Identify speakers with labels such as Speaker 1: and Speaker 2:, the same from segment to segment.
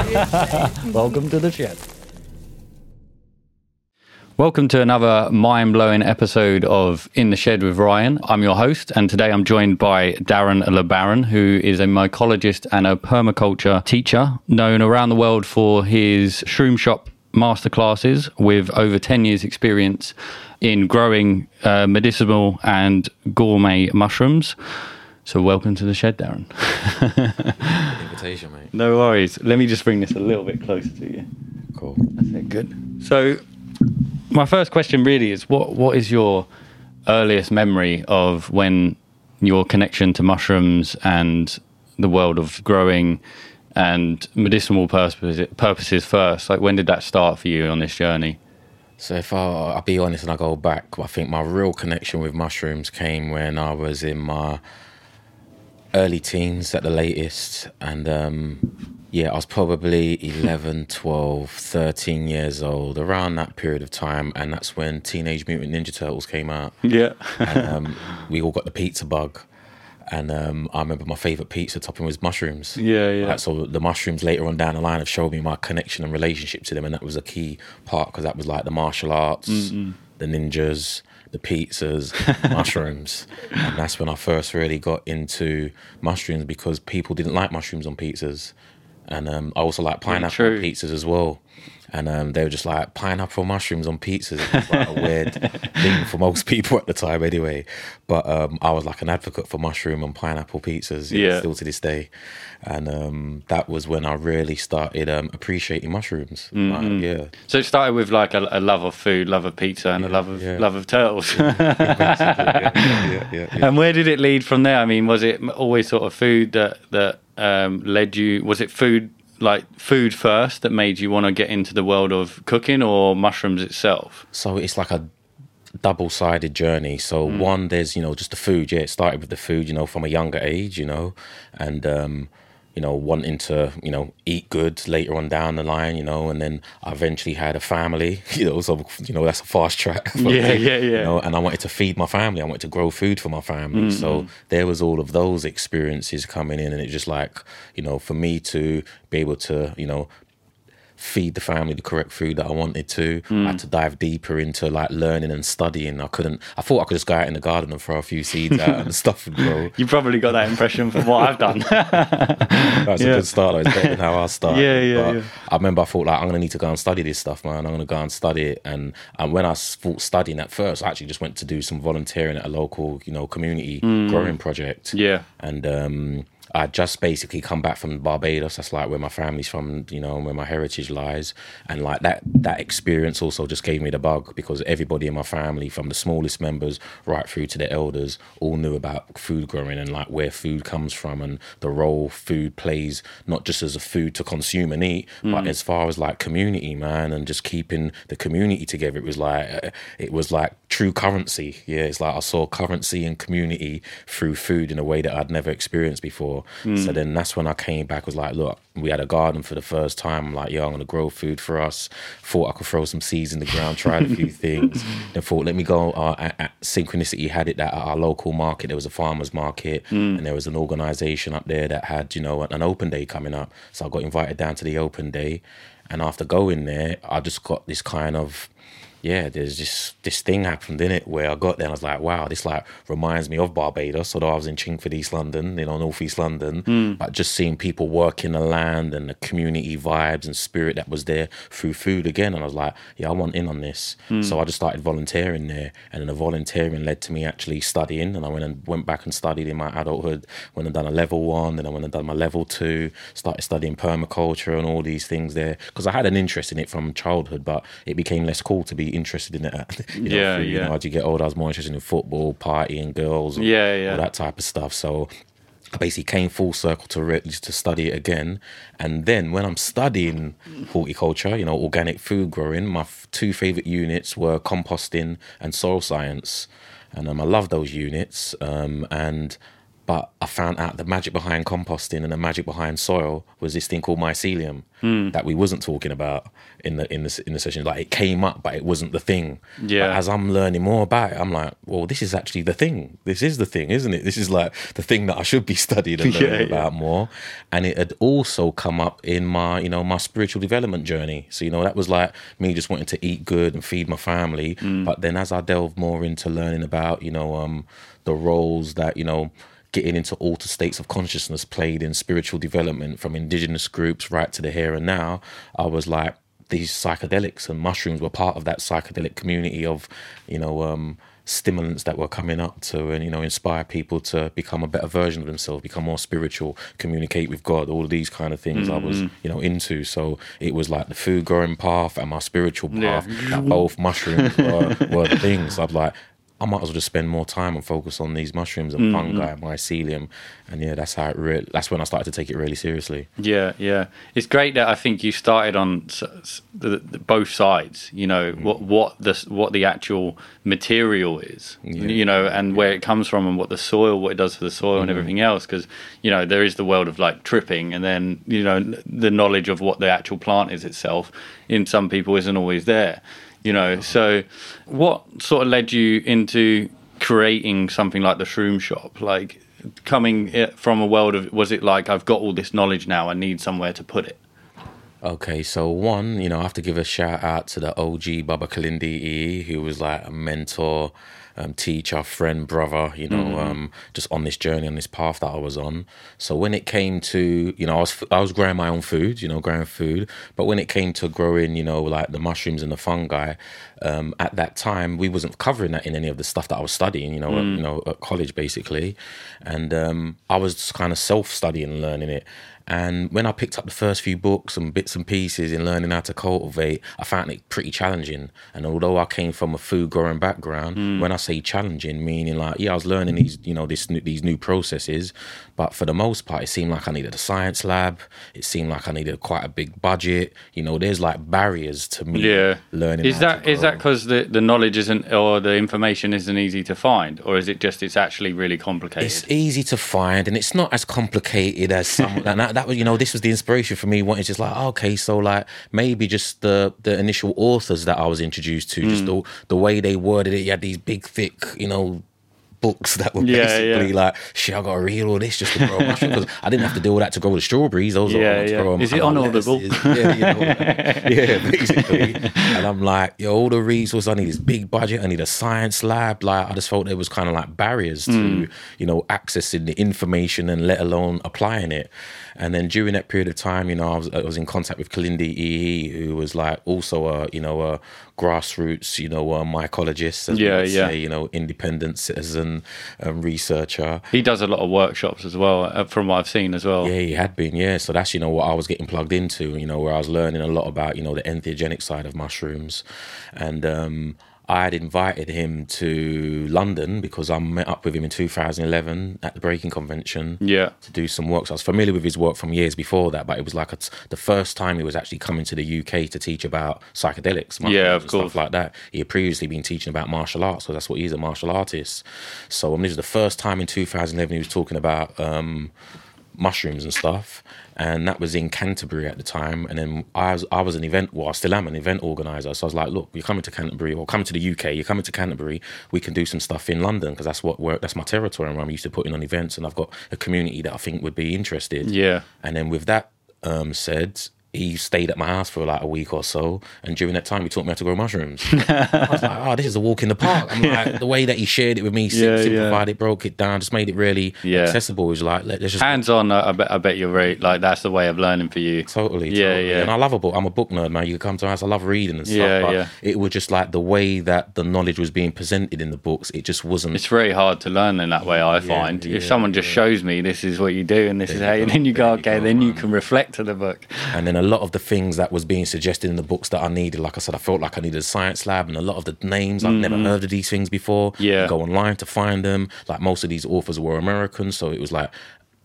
Speaker 1: Welcome to the shed. Welcome to another mind blowing episode of In the Shed with Ryan. I'm your host, and today I'm joined by Darren LaBaron, who is a mycologist and a permaculture teacher, known around the world for his shroom shop masterclasses with over 10 years' experience in growing uh, medicinal and gourmet mushrooms. So, welcome to the shed, Darren.
Speaker 2: Invitation, mate.
Speaker 1: No worries. Let me just bring this a little bit closer to you.
Speaker 2: Cool.
Speaker 1: That's it. Good. So, my first question really is what what is your earliest memory of when your connection to mushrooms and the world of growing and medicinal purposes, purposes first? Like, when did that start for you on this journey?
Speaker 2: So if I, I'll be honest and I go back, I think my real connection with mushrooms came when I was in my early teens at the latest. And um, yeah, I was probably 11, 12, 13 years old, around that period of time. And that's when Teenage Mutant Ninja Turtles came out.
Speaker 1: Yeah.
Speaker 2: and um, we all got the pizza bug. And um, I remember my favorite pizza topping was mushrooms.
Speaker 1: Yeah, yeah.
Speaker 2: Like, so the mushrooms later on down the line have showed me my connection and relationship to them, and that was a key part because that was like the martial arts, the ninjas, the pizzas, mushrooms, and that's when I first really got into mushrooms because people didn't like mushrooms on pizzas, and um, I also like pineapple on pizzas as well. And um, they were just like pineapple mushrooms on pizzas. It was like a weird thing for most people at the time, anyway. But um, I was like an advocate for mushroom and pineapple pizzas,
Speaker 1: Yeah.
Speaker 2: still to this day. And um, that was when I really started um, appreciating mushrooms.
Speaker 1: Mm-hmm.
Speaker 2: Like, yeah,
Speaker 1: So it started with like a, a love of food, love of pizza, and a love of
Speaker 2: yeah.
Speaker 1: love of turtles.
Speaker 2: yeah, yeah, yeah, yeah.
Speaker 1: And where did it lead from there? I mean, was it always sort of food that that um, led you? Was it food like food first that made you want to get into the world of cooking, or mushrooms itself?
Speaker 2: So it's like a double-sided journey. So one, there's you know just the food. Yeah, it started with the food. You know, from a younger age. You know, and um, you know wanting to you know eat good later on down the line. You know, and then I eventually had a family. You know, so you know that's a fast track.
Speaker 1: Yeah, yeah, yeah.
Speaker 2: You know, and I wanted to feed my family. I wanted to grow food for my family. So mm-hmm. there was all of those experiences coming in, and it just like you know for me to be able to you know feed the family the correct food that I wanted to. I had to dive deeper into like learning and studying. I couldn't. I thought I could just go out in the garden and throw a few seeds out and stuff would grow.
Speaker 1: You probably got that impression from what I've done.
Speaker 2: That's
Speaker 1: Yeah.
Speaker 2: a good start. though. It's better than how I started.
Speaker 1: Yeah, yeah,
Speaker 2: But
Speaker 1: yeah.
Speaker 2: I remember I thought like I'm gonna need to go and study this stuff, man. I'm gonna go and study it. And and I thought studying at first, I actually just went to do some volunteering at a local, you know, community growing project.
Speaker 1: Mm. yeah.
Speaker 2: and um, I just basically come back from Barbados. That's like where my family's from, you know, where my heritage lies. And like that that experience also just gave me the bug because everybody in my family, from the smallest members right through to the elders, all knew about food growing and like where food comes from and the role food plays, not just as a food to consume and eat, but as far as like community, man, and just keeping the community together. It was like uh, it was like true currency. Yeah, it's like I saw currency and community through food in a way that I'd never experienced before. So then that's when I came back. Was like, look, we had a garden for the first time. I'm like, yo, I'm gonna grow food for us. Thought I could throw some seeds in the ground, tried a few things. Then thought, let me go. Uh, at, at Synchronicity had it that at our local market there was a farmers market, and there was an organisation up there that had you know an open day coming up. So I got invited down to the open day, and after going there, I just got this kind of yeah, there's just this thing happened in it where I got there and I was like, wow, this like reminds me of Barbados. Although I was in Chingford, East London, you know, North East London, hmm. but just seeing people working the land and the community vibes and spirit that was there through food again. And I was like, yeah, I want in on this. Hmm. So I just started volunteering there, and then the volunteering led to me actually studying. And I went and went back and studied in my adulthood. Went and done a level one, then I went and done my level two. Started studying permaculture and all these things there because I had an interest in it from childhood, but it became less cool to be interested in it. you know,
Speaker 1: Yeah,
Speaker 2: through, You
Speaker 1: yeah.
Speaker 2: know, as you get older, I was more interested in football, partying, girls, and
Speaker 1: Yeah, yeah.
Speaker 2: all that type of stuff. So I basically came full circle to re- to study it again. And then when I'm studying horticulture, you know, organic food growing, my f- two favorite units were composting and soil science. And um, I love those units. Um, and But I found out the magic behind composting and the magic behind soil was this thing called mycelium
Speaker 1: Hmm.
Speaker 2: that we wasn't talking about in the in the in the session. Like it came up, but it wasn't the thing.
Speaker 1: Yeah.
Speaker 2: But as I'm learning more about it, I'm like, well, this is actually the thing. This is the thing, isn't it? This is like the thing that I should be studying and
Speaker 1: Yeah,
Speaker 2: learning
Speaker 1: yeah.
Speaker 2: about more. And it had also come up in my, you know, my spiritual development journey. So, you know, that was like me just wanting to eat good and feed my family.
Speaker 1: Mm.
Speaker 2: But then as I delved more into learning about, you know, um, the roles that, you know, getting into altered states of consciousness played in spiritual development from indigenous groups right to the here and now, I was like, these psychedelics and mushrooms were part of that psychedelic community of, you know, um, stimulants that were coming up to and you know inspire people to become a better version of themselves become more spiritual communicate with god all of these kind of things i was you know into. So it was like the food growing path and my spiritual
Speaker 1: Yeah.
Speaker 2: path that both mushrooms were, were things. I'm like I might as well just spend more time and focus on these mushrooms and mm, fungi mm. and mycelium, and yeah, that's how it. Re- that's when I started to take it really seriously.
Speaker 1: Yeah, yeah. It's great that I think you started on s- the, the, both sides. You know mm. what what the what the actual material is. You know, and where it comes from, and what the soil, what it does for the soil, and everything else. Because you know there is the world of like tripping, and then you know the knowledge of what the actual plant is itself. In some people, isn't always there. You know, so what sort of led you into creating something like the Shroom Shop? Like coming from a world of was it like I've got all this knowledge now, I need somewhere to put it.
Speaker 2: Okay, so one, you know, I have to give a shout out to the OG Baba Kalindi who was like a mentor, um, teacher, friend, brother, you know, um, just on this journey, on this path that I was on. So when it came to, you know, I was I was growing my own food, you know, growing food, but when it came to growing, you know, like the mushrooms and the fungi, um, at that time we wasn't covering that in any of the stuff that I was studying, you know, at, you know, at college basically, and um, I was kind of self studying and learning it. And when I picked up the first few books and bits and pieces in learning how to cultivate, I found it pretty challenging. And although I came from a food growing background, mm. when I say challenging, meaning like yeah, I was learning these you know this new- these new processes, but for the most part, it seemed like I needed a science lab. It seemed like I needed quite a big budget. You know, there's like barriers to me
Speaker 1: Yeah.
Speaker 2: learning.
Speaker 1: Is that is that because the the knowledge isn't or the information isn't easy to find, or is it just it's actually really complicated?
Speaker 2: It's easy to find, and it's not as complicated as some. and that, that was, you know, this was the inspiration for me. Wanting just like, oh, okay, so like maybe just the the initial authors that I was introduced to,
Speaker 1: Hmm.
Speaker 2: just the the way they worded it. You had these big, thick, you know. Books that were
Speaker 1: Yeah,
Speaker 2: basically
Speaker 1: yeah.
Speaker 2: like, shit, I gotta read all this just to grow mushrooms because I didn't have to do all that to grow the strawberries. Those
Speaker 1: Yeah,
Speaker 2: to
Speaker 1: yeah.
Speaker 2: grow
Speaker 1: Is it unaudible?
Speaker 2: Yeah, you know, yeah, basically. And I'm like, yo, all the resources I need is big budget. I need a science lab. Like, I just felt there was kind of like barriers to,
Speaker 1: Hmm.
Speaker 2: you know, accessing the information and let alone applying it. And then during that period of time, you know, I was, I was in contact with Kalindi E, who was like also a, you know, a grassroots, you know, a mycologist, as
Speaker 1: Yeah, yeah.
Speaker 2: say, you know, independent citizen um, researcher.
Speaker 1: he does a lot of workshops as well, uh, from what I've seen as well.
Speaker 2: Yeah, he had been. Yeah, so that's you know what I was getting plugged into. You know, where I was learning a lot about you know the entheogenic side of mushrooms, and um, I had invited him to London because I met up with him in 2011 at the Breaking Convention.
Speaker 1: Yeah.
Speaker 2: To do some work, so I was familiar with his work from years before that, but it was like t- the first time he was actually coming to the UK to teach about psychedelics,
Speaker 1: Yeah, of course.
Speaker 2: stuff like that. He had previously been teaching about martial arts, so that's what he's a martial artist. So this is the first time in 2011 he was talking about um, mushrooms and stuff, and that was in Canterbury at the time. And then I was I was an event, well, I still am an event organizer. So I was like, look, you're coming to Canterbury or coming to the UK, you're coming to Canterbury. We can do some stuff in London because that's what work. That's my territory, and where I'm used to putting on events, and I've got a community that I think would be interested.
Speaker 1: Yeah.
Speaker 2: And then with that um, said, he stayed at my house for like a week or so, and during that time, he taught me how to grow mushrooms. I was like, "Oh, this is a walk in the park." I'm like, the way that he shared it with me,
Speaker 1: Yeah, yeah.
Speaker 2: simplified it, broke it down, just made it really
Speaker 1: Yeah.
Speaker 2: accessible. It was like, let, us just
Speaker 1: Hands on, I bet, I bet you're very like that's the way of learning for you.
Speaker 2: Totally,
Speaker 1: Yeah,
Speaker 2: totally.
Speaker 1: yeah.
Speaker 2: And I love a book. I'm a book nerd, man. You come to us. I love reading and stuff.
Speaker 1: Yeah,
Speaker 2: but
Speaker 1: yeah.
Speaker 2: It was just like the way that the knowledge was being presented in the books. It just wasn't.
Speaker 1: It's very hard to learn in that way. I find if someone just shows me this is what you do and this is how, you, and then you go,
Speaker 2: There you
Speaker 1: okay,
Speaker 2: go,
Speaker 1: then you can reflect to the book.
Speaker 2: And then a lot of the things that was being suggested in the books that I needed, like I said, I felt like I needed a science lab, and a lot of the names I've never mm-hmm. heard of these things before.
Speaker 1: Yeah.
Speaker 2: You go online to find them. Like most of these authors were Americans, so it was like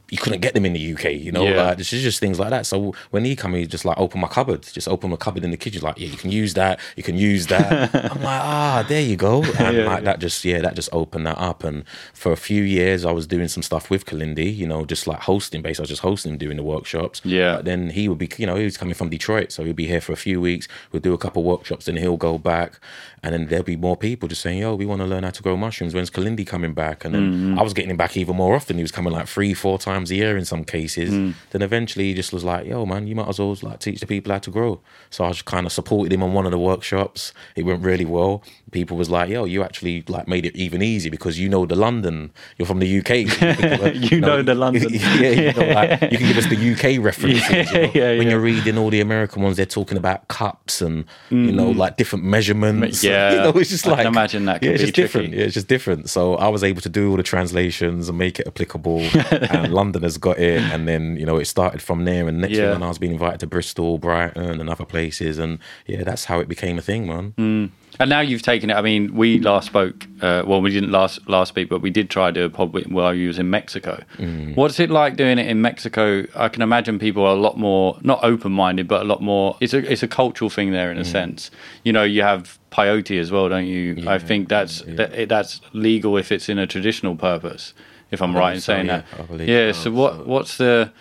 Speaker 2: you couldn't get them in the UK, you know.
Speaker 1: Yeah.
Speaker 2: Like this is just things like that. So when he come, he just like open my cupboard, just open my cupboard in the kitchen. Like, yeah, you can use that, you can use that. I'm like, ah, there you go. And
Speaker 1: Yeah,
Speaker 2: like
Speaker 1: yeah.
Speaker 2: that just yeah, that just opened that up. And for a few years, I was doing some stuff with Kalindi, you know, just like hosting. Basically, I was just hosting, doing the workshops.
Speaker 1: Yeah.
Speaker 2: But then he would be, you know, he was coming from Detroit, so he'd be here for a few weeks. We'll do a couple workshops, then he'll go back, and then there'll be more people just saying, "Yo, we want to learn how to grow mushrooms." When's Kalindi coming back? And then
Speaker 1: Mm-hmm.
Speaker 2: I was getting him back even more often. He was coming like three, four times a year in some cases.
Speaker 1: Mm.
Speaker 2: Then eventually he just was like, "Yo, man, you might as well like teach the people how to grow." So I just kind of supported him on one of the workshops. It went really well. People was like, "Yo, you actually like made it even easier because you know the London. You're from the UK.
Speaker 1: You know the London.
Speaker 2: yeah, you, know, like, you can give us the UK references.
Speaker 1: Yeah,
Speaker 2: you know?
Speaker 1: yeah,
Speaker 2: when
Speaker 1: yeah.
Speaker 2: you're reading all the American ones, they're talking about cups and you know like different measurements.
Speaker 1: Mm. Yeah,
Speaker 2: you know, it's just
Speaker 1: I can
Speaker 2: like
Speaker 1: imagine that
Speaker 2: Yeah, it's just different. Yeah, it's just different. So I was able to do all the translations and make it applicable. and London has got it, and then you know it started from there. And next
Speaker 1: Yeah.
Speaker 2: thing I was being invited to Bristol, Brighton, and other places, and yeah, that's how it became a thing, man.
Speaker 1: And now you've taken it. I mean, we last spoke. Uh, well, we didn't last last speak, but we did try to do a pod while you was in Mexico.
Speaker 2: Mm.
Speaker 1: What's it like doing it in Mexico? I can imagine people are a lot more not open minded, but a lot more. It's a it's a cultural thing there
Speaker 2: Mm.
Speaker 1: in a sense. You know, you have peyote as well, don't you? I think that's that, that's legal if it's in a traditional purpose. If I'm right in
Speaker 2: so,
Speaker 1: saying
Speaker 2: yeah.
Speaker 1: that. Yeah.
Speaker 2: so,
Speaker 1: So what
Speaker 2: so-
Speaker 1: what's the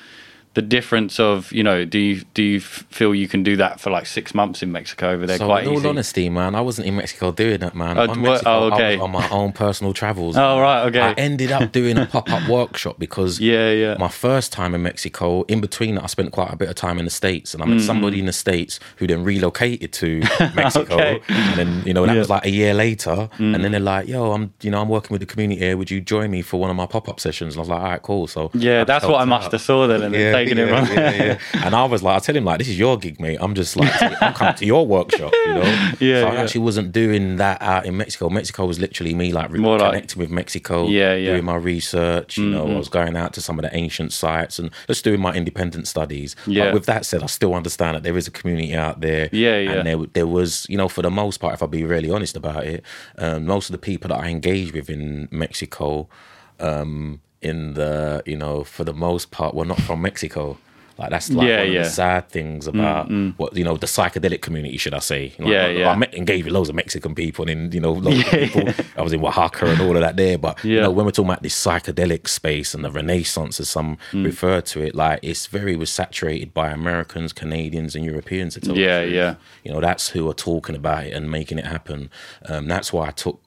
Speaker 1: the difference of you know do you do you feel you can do that for like six months in Mexico over there
Speaker 2: So
Speaker 1: quite
Speaker 2: in all
Speaker 1: easy?
Speaker 2: honesty, man, I wasn't in Mexico doing that, man.
Speaker 1: Oh,
Speaker 2: Mexico,
Speaker 1: oh,
Speaker 2: I
Speaker 1: okay.
Speaker 2: on my own personal travels.
Speaker 1: Oh, right, okay.
Speaker 2: I ended up doing a pop-up workshop because
Speaker 1: Yeah, yeah.
Speaker 2: my first time in Mexico, in between that, I spent quite a bit of time in the States, and I met mm-hmm. somebody in the States who then relocated to Mexico,
Speaker 1: Okay.
Speaker 2: and then you know that
Speaker 1: Yeah.
Speaker 2: was like a year later, and then mm. they're like, "Yo, I'm you know I'm working with the community here. Would you join me for one of my pop-up sessions?" And I was like, "All right, cool." So
Speaker 1: Yeah, that's what I must
Speaker 2: out.
Speaker 1: have saw then and it
Speaker 2: yeah, yeah, yeah. And I was like, I tell him like, this is your gig, mate. I'm just like, I'm coming to your workshop, you know.
Speaker 1: Yeah,
Speaker 2: So I actually wasn't doing that out in Mexico. Mexico was literally me like re-
Speaker 1: More like-
Speaker 2: connecting with Mexico,
Speaker 1: Yeah, yeah.
Speaker 2: doing my research. You know, I was going out to some of the ancient sites and just doing my independent studies.
Speaker 1: Yeah.
Speaker 2: But with that said, I still understand that there is a community out there.
Speaker 1: Yeah, yeah.
Speaker 2: And there, there was, you know, for the most part, if I be really honest about it, um, most of the people that I engage with in Mexico um, in the you know for the most part were not from Mexico. Like that's like
Speaker 1: Yeah,
Speaker 2: one
Speaker 1: yeah.
Speaker 2: of the sad things about what you know the psychedelic community, should I say? Like,
Speaker 1: Yeah,
Speaker 2: I,
Speaker 1: yeah.
Speaker 2: I met, engaged with loads of Mexican people and you know loads of people. I was in Oaxaca and all of that there, but you know when we're talking about this psychedelic space and the Renaissance, as some
Speaker 1: Mm.
Speaker 2: refer to it, like it's very was saturated by Americans, Canadians, and Europeans. to tell the
Speaker 1: Yeah, yeah.
Speaker 2: You know that's who are talking about it and making it happen. Um, that's why I took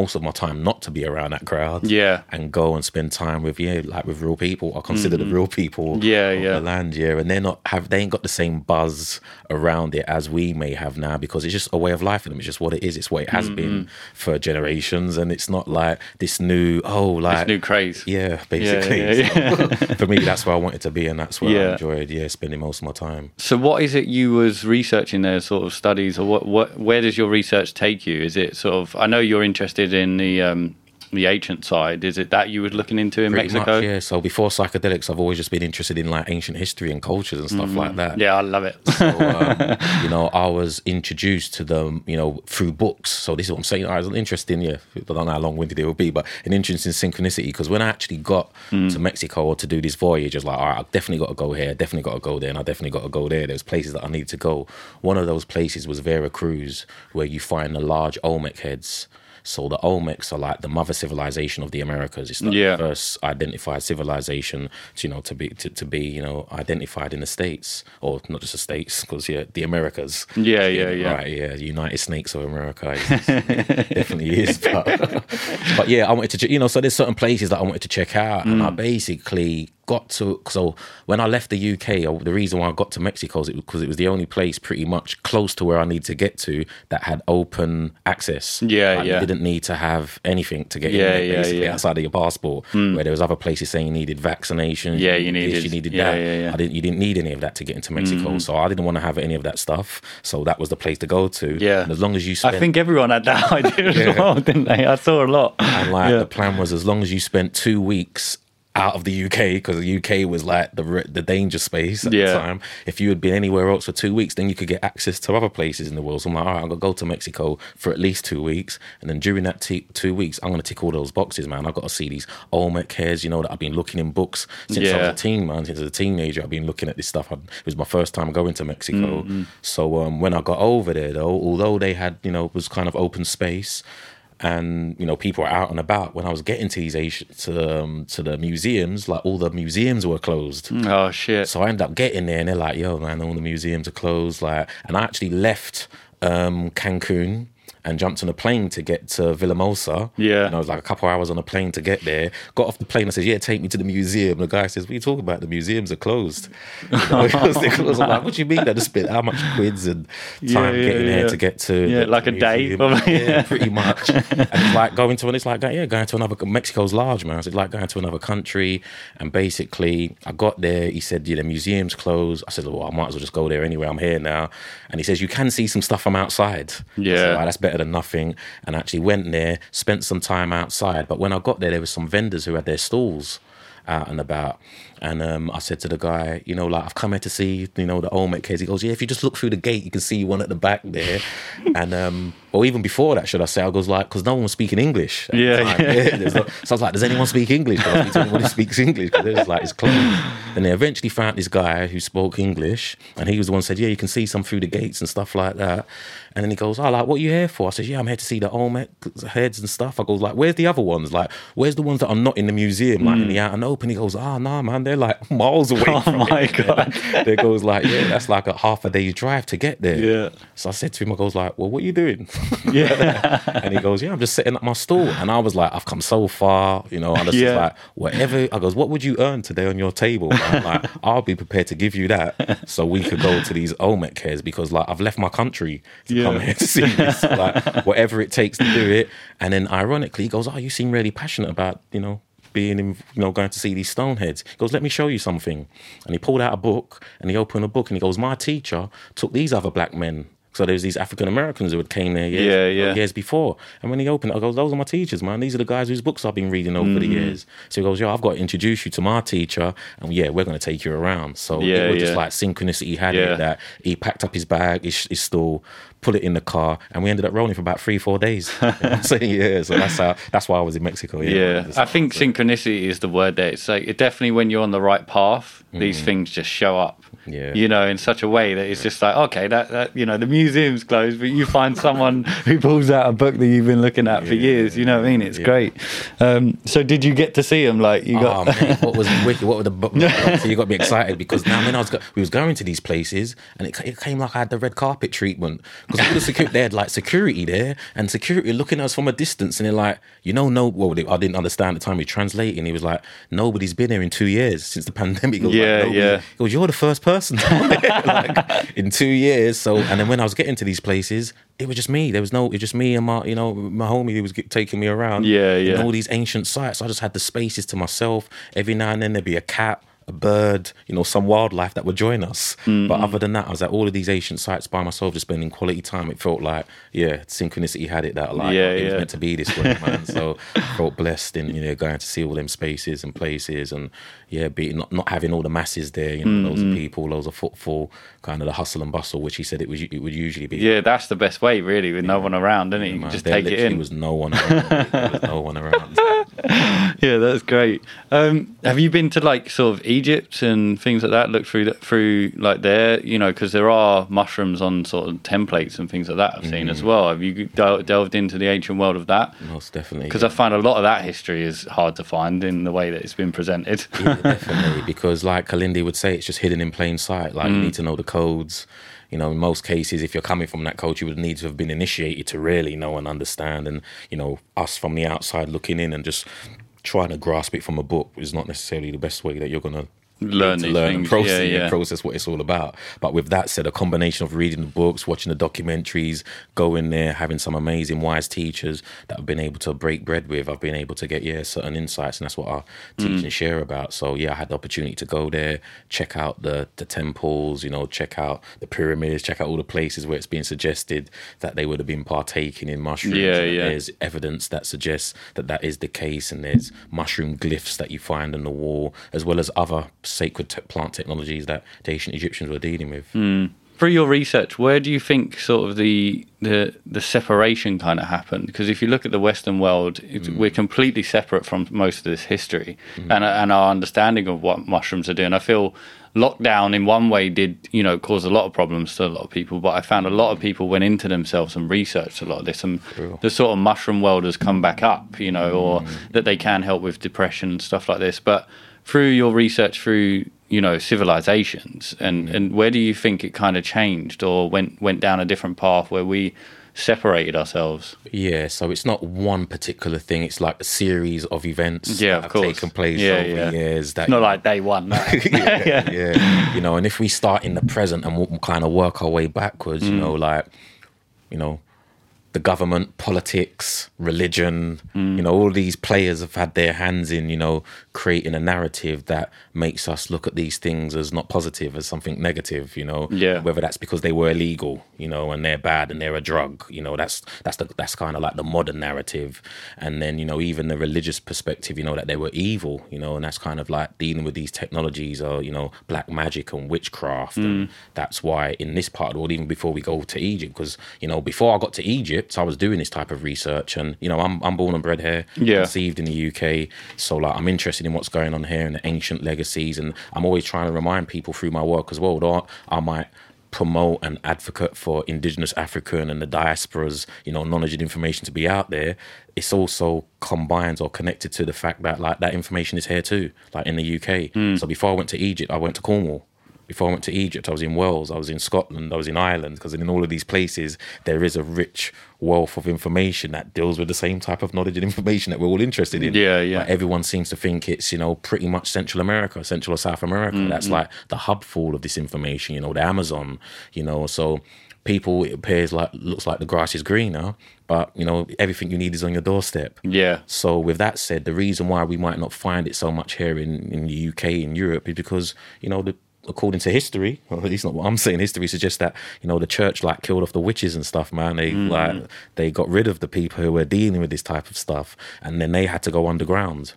Speaker 2: most of my time not to be around that crowd
Speaker 1: Yeah.
Speaker 2: and go and spend time with yeah like with real people i consider the real people
Speaker 1: Mm-hmm. Yeah,
Speaker 2: of
Speaker 1: yeah.
Speaker 2: the land yeah and they're not have they ain't got the same buzz around it as we may have now because it's just a way of life for them it's just what it is it's what it has
Speaker 1: Mm-hmm.
Speaker 2: been for generations and it's not like this new oh like
Speaker 1: New craze.
Speaker 2: yeah basically
Speaker 1: yeah,
Speaker 2: So, for me that's where i wanted to be and that's where
Speaker 1: Yeah.
Speaker 2: i enjoyed yeah spending most of my time
Speaker 1: So, what is it you was researching there? Sort of studies, or what? What? Where does your research take you? Is it sort of? I know you're interested in the um, the ancient side. Is it that you were looking into in
Speaker 2: Pretty
Speaker 1: Mexico?
Speaker 2: much, yeah. So before psychedelics, I've always just been interested in like ancient history and cultures and stuff like that.
Speaker 1: Mm. Yeah, I love it.
Speaker 2: So, um, you know, I was introduced to them, you know, through books. So this is what I'm saying. I was interesting, yeah. I don't know how long winded it will be, but an interest in synchronicity because when I actually got
Speaker 1: Mm.
Speaker 2: to Mexico or to do this voyage, I was like, all right, I've definitely got to go here, definitely got to go there, and I definitely got to go there. There's places that I need to go. One of those places was Veracruz, where you find the large Olmec heads. So the Olmecs are like the mother civilization of the Americas. It's the
Speaker 1: Yeah.
Speaker 2: first identified civilization, to, you know, to be to, to be you know identified in the states or not just the states, because yeah, the Americas.
Speaker 1: Yeah, yeah, yeah.
Speaker 2: Right, yeah, United Snakes of America it definitely is. But, but yeah, I wanted to, you know, so there's certain places that I wanted to check out, and I
Speaker 1: Mm.
Speaker 2: basically got to. So when I left the UK, I, the reason why I got to Mexico is because it was the only place pretty much close to where I need to get to that had open access.
Speaker 1: Yeah,
Speaker 2: Like,
Speaker 1: yeah.
Speaker 2: You didn't need to have anything to get
Speaker 1: Yeah,
Speaker 2: in there,
Speaker 1: yeah,
Speaker 2: basically
Speaker 1: yeah.
Speaker 2: Outside of your passport. Hmm. Where there was other places saying you needed vaccinations.
Speaker 1: Yeah, you
Speaker 2: this,
Speaker 1: needed-
Speaker 2: you needed
Speaker 1: yeah,
Speaker 2: that.
Speaker 1: yeah, yeah.
Speaker 2: I didn't. You didn't need any of that to get into Mexico, hmm. so I didn't want to have any of that stuff. So that was the place to go to.
Speaker 1: Yeah.
Speaker 2: And as long as you spent
Speaker 1: I think everyone had that idea as well, didn't they? I saw a lot.
Speaker 2: and like the plan was as long as you spent two weeks out of the UK because the UK was like the the danger space at
Speaker 1: Yeah.
Speaker 2: the time. If you had been anywhere else for two weeks, then you could get access to other places in the world. So I'm like, all right, I'm gonna go to Mexico for at least two weeks, and then during that t- two weeks, I'm gonna tick all those boxes, man. I've got to see these Olmec heads, you know, that I've been looking in books since I was a teen, man. Since I was a teenager, I've been looking at this stuff. It was my first time going to Mexico.
Speaker 1: Mm-hmm.
Speaker 2: So um, when I got over there, though, although they had, you know, it was kind of open space and you know people were out and about when i was getting to these Asi- to um, to the museums like all the museums were closed
Speaker 1: Oh shit.
Speaker 2: so i ended up getting there and they're like yo man all the museums are closed like and i actually left um cancun and jumped on a plane to get to Villahermosa.
Speaker 1: Yeah.
Speaker 2: And I was like a couple hours on a plane to get there. Got off the plane. I said, "Yeah, take me to the museum." The guy says, "What are you talking about? The museums are closed." You know, closed. I'm like, "What do you mean? I just spent how much quids and time
Speaker 1: Yeah, yeah,
Speaker 2: getting there to get to
Speaker 1: Yeah, like a day,
Speaker 2: museum?"
Speaker 1: probably.
Speaker 2: Yeah, pretty much. and it's like going to, and it's like, yeah, going to another, Mexico's large, man. So it's like going to another country. And basically, I got there. He said, yeah, the museum's closed. I said, well, I might as well just go there anyway. I'm here now. And he says, you can see some stuff from outside. Said,
Speaker 1: Yeah.
Speaker 2: "Right, that's better than nothing. And I actually went there, spent some time outside. But when I got there, there were some vendors who had their stalls out and about. And um, I said to the guy, you know, like I've come here to see, you know, the Olmec case. He goes, yeah, if you just look through the gate, you can see one at the back there. and um, or even before that, should I say? I goes like, because no one was speaking English.
Speaker 1: Yeah, yeah.
Speaker 2: no- so I was like, does anyone speak English? Can I speak anyone who speaks English? Because it was like it's closed. And they eventually found this guy who spoke English, and he was the one who said, yeah, you can see some through the gates and stuff like that. And then he goes, oh, like, what are you here for? I said, yeah, I'm here to see the Olmec heads and stuff. I goes like, where's the other ones? Like, where's the ones that are not in the museum, like in the out and open? He goes, oh, nah, man, they're like miles away.
Speaker 1: Oh
Speaker 2: from
Speaker 1: my
Speaker 2: it."
Speaker 1: God.
Speaker 2: there goes like, yeah, that's like a half a day's drive to get there.
Speaker 1: Yeah.
Speaker 2: So I said to him, I goes like, well, what are you doing?
Speaker 1: Yeah.
Speaker 2: and he goes, yeah, I'm just setting up my stall. And I was like, I've come so far, you know. And I was
Speaker 1: Yeah.
Speaker 2: like, whatever. I goes, what would you earn today on your table? man? like, I'll be prepared to give you that, so we could go to these Olmec cares because like I've left my country to
Speaker 1: Yeah.
Speaker 2: come here to see this. Like whatever it takes to do it. And then ironically, he goes, oh, you seem really passionate about, you know. Being in, you know, going to see these stoneheads. He goes, let me show you something. And he pulled out a book and he opened a book and he goes, my teacher took these other black men. So there was these African Americans who had came there years,
Speaker 1: Yeah, yeah.
Speaker 2: years before. And when he opened it, I goes, those are my teachers, man. These are the guys whose books I've been reading over
Speaker 1: Mm.
Speaker 2: the years. So he goes, yo, I've got to introduce you to my teacher. And yeah, we're going to take you around. So
Speaker 1: Yeah,
Speaker 2: it was
Speaker 1: yeah.
Speaker 2: just like synchronicity had it that he packed up his bag, his, his stool, put it in the car, and we ended up rolling for about three, four days. so yeah, so that's how, that's why I was in Mexico. Yeah,
Speaker 1: Yeah, I think synchronicity is the word there. It's like it definitely when you're on the right path, these things just show up.
Speaker 2: Mm. Yeah.
Speaker 1: You know, in such a way that it's just like, okay, that, that you know, the museum's closed, but you find someone who pulls out a book that you've been looking at for
Speaker 2: Yeah,
Speaker 1: years. You know what I mean? It's
Speaker 2: yeah.
Speaker 1: great. Um, so, did you get to see them? Like, you
Speaker 2: Oh,
Speaker 1: got.
Speaker 2: what was wicked? What were the book? so you got me excited because now when I was go- we was going to these places and it, it came like I had the red carpet treatment because all the security they had like security there and security looking at us from a distance and they're like, you know, no, well, they, I didn't understand at the time. He translating. He was like, nobody's been here in two years since the pandemic. Goes, like,
Speaker 1: Yeah, yeah.
Speaker 2: He goes, you're the first person like, in two years. So and then when I was getting to these places. It was just me. There was no. It was just me and my, you know, my homie who was get, taking me around.
Speaker 1: Yeah, yeah.
Speaker 2: all these ancient sites. I just had the spaces to myself. Every now and then there'd be a cat, a bird, you know, some wildlife that would join us.
Speaker 1: Mm-hmm.
Speaker 2: But other than that, I was at all of these ancient sites by myself, just spending quality time. It felt like, yeah, synchronicity had it that like
Speaker 1: Yeah,
Speaker 2: it was meant to be this way, man. so I felt blessed in, you know, going to see all them spaces and places and yeah, be not, not having all the masses there, you know, loads
Speaker 1: Mm-hmm.
Speaker 2: of people, loads of footfall, kind of the hustle and bustle, which he said it was it would usually be.
Speaker 1: Yeah, that's the best way, really, with no one around, isn't it? Can just
Speaker 2: there
Speaker 1: take it in.
Speaker 2: was no one around. there was no one around.
Speaker 1: Yeah, that's great. Um, have you been to like sort of Egypt and things like that? Look through that through like there, you know, because there are mushrooms on sort of templates and things like that. I've seen as
Speaker 2: Mm.
Speaker 1: well. Have you del- delved into the ancient world of that?
Speaker 2: Most definitely.
Speaker 1: Because I find a lot of that history is hard to find in the way that it's been presented.
Speaker 2: Yeah, definitely. Because, like Kalindi would say, it's just hidden in plain sight. Like, you need to know the codes. You know, in most cases, if you're coming from that culture, you would need to have been initiated to really know and understand. And, you know, us from the outside looking in and just trying to grasp it from a book is not necessarily the best way that you're going to
Speaker 1: Learn
Speaker 2: to learn and process,
Speaker 1: Yeah,
Speaker 2: and process what it's all about. But with that said, a combination of reading the books, watching the documentaries, going there, having some amazing wise teachers that I've been able to break bread with, I've been able to get yeah certain insights, and that's what I teach
Speaker 1: Mm.
Speaker 2: and share about. So yeah, I had the opportunity to go there, check out the the temples, you know, check out the pyramids, check out all the places where it's being suggested that they would have been partaking in mushrooms.
Speaker 1: Yeah, yeah.
Speaker 2: There's evidence that suggests that that is the case, and there's mushroom glyphs that you find on the wall, as well as other sacred te- plant technologies that the ancient Egyptians were dealing with. Hmm.
Speaker 1: through your research, where do you think sort of the the the separation kind of happened? Because if you look at the Western world, it's, hmm. we're completely separate from most of this history hmm. and and our understanding of what mushrooms are doing. I feel lockdown in one way did you know cause a lot of problems to a lot of people, but I found a lot of people went into themselves and researched a lot of this, and the sort of mushroom world has come back up, you know, or that they can help with depression and stuff like this, but through your research through you know civilizations and and where do you think it kind of changed or went went down a different path where we separated ourselves
Speaker 2: Yeah, so it's not one particular thing; it's like a series of events
Speaker 1: Yeah,
Speaker 2: that
Speaker 1: of
Speaker 2: have
Speaker 1: course.
Speaker 2: taken place
Speaker 1: Yeah,
Speaker 2: over
Speaker 1: yeah.
Speaker 2: years. That
Speaker 1: it's not like day one no.
Speaker 2: yeah, yeah. You know, and if we start in the present and we'll kind of work our way backwards,
Speaker 1: Mm.
Speaker 2: you know, like, you know, the government, politics, religion,
Speaker 1: Mm.
Speaker 2: you know, all these players have had their hands in, you know, creating a narrative that makes us look at these things as not positive, as something negative, you know.
Speaker 1: Yeah.
Speaker 2: Whether that's because they were illegal, you know, and they're bad and they're a drug, you know, that's that's the that's kind of like the modern narrative. And then, you know, even the religious perspective, you know, that they were evil, you know, and that's kind of like dealing with these technologies or, you know, black magic and witchcraft. And that's why in this part of the world, even before we go to Egypt, because, you know, before I got to Egypt, I was doing this type of research and, you know, I'm I'm born and bred here,
Speaker 1: Yeah.
Speaker 2: conceived in the UK. So like I'm interested in what's going on here and the ancient legacies and I'm always trying to remind people through my work as well, although I might promote and advocate for indigenous African and the diasporas, you know, knowledge and information to be out there, it's also combines or connected to the fact that like that information is here too, like in the UK. Hmm. So before I went to Egypt, I went to Cornwall. Before I went to Egypt, I was in Wales, I was in Scotland, I was in Ireland, because in all of these places there is a rich wealth of information that deals with the same type of knowledge and information that we're all interested in.
Speaker 1: Yeah, yeah.
Speaker 2: Like, everyone seems to think it's you know pretty much Central America, Central or South America. Mm, That's mm. like the hub for all of this information. You know, the Amazon. You know, so people it appears like looks like the grass is greener, but you know everything you need is on your doorstep.
Speaker 1: yeah
Speaker 2: So with that said, the reason why we might not find it so much here in, in the UK in Europe is because you know the according to history, or at least not what I'm saying, history suggests that you know the church like killed off the witches and stuff. Man, they like they got rid of the people who were dealing with this type of stuff, and then they had to go underground.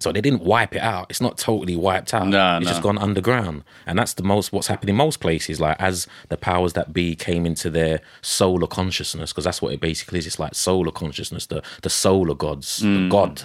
Speaker 2: So they didn't wipe it out. It's not totally wiped out.
Speaker 1: No,
Speaker 2: it's
Speaker 1: no.
Speaker 2: just gone underground, and that's the most what's happened in most places. Like as the powers that be came into their solar consciousness, because that's what it basically is. It's like solar consciousness, the the solar gods,
Speaker 1: Mm.
Speaker 2: the god.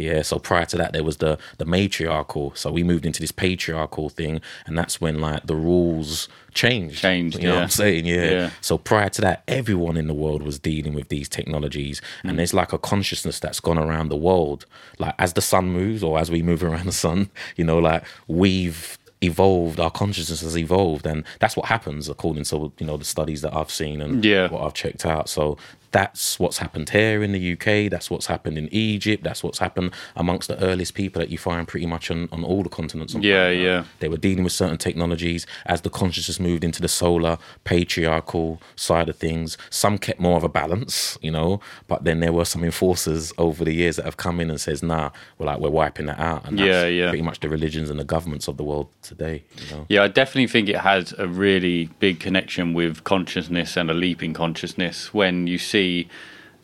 Speaker 2: Yeah. So prior to that, there was the the matriarchal. So we moved into this patriarchal thing, and that's when like the rules changed.
Speaker 1: Changed,
Speaker 2: You know what
Speaker 1: yeah.
Speaker 2: I'm saying? Yeah.
Speaker 1: Yeah.
Speaker 2: So prior to that, everyone in the world was dealing with these technologies,
Speaker 1: Mm.
Speaker 2: and there's like a consciousness that's gone around the world. Like as the sun moves, or as we move around the sun, you know, like we've evolved our consciousness has evolved and that's what happens according to you know the studies that i've seen and
Speaker 1: Yeah.
Speaker 2: what i've checked out so that's what's happened here in the uk that's what's happened in egypt that's what's happened amongst the earliest people that you find pretty much on, on all the continents on
Speaker 1: Yeah,
Speaker 2: planet
Speaker 1: yeah.
Speaker 2: they were dealing with certain technologies as the consciousness moved into the solar patriarchal side of things. Some kept more of a balance you know but then there were some enforcers over the years that have come in and says nah we're like we're wiping that out. And that's
Speaker 1: Yeah, yeah.
Speaker 2: pretty much the religions and the governments of the world today you know.
Speaker 1: Yeah, I definitely think it has a really big connection with consciousness and a leap in consciousness. When you see,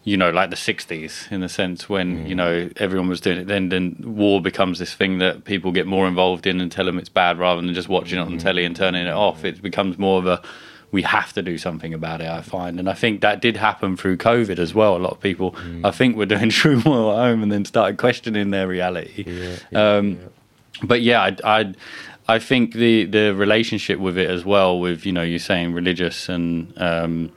Speaker 1: you know, like the 60s in the sense when, you know, everyone was doing it. Then, then war becomes this thing that people get more involved in and tell them it's bad rather than just watching it on telly and turning it off. It becomes more of a, we have to do something about it, I find. And I think that did happen through COVID as well. A lot of people, I think, were doing shroom oil at home and then started questioning their reality. um, but yeah, I, I, I think the the relationship with it as well, with you know, you're saying religious and um,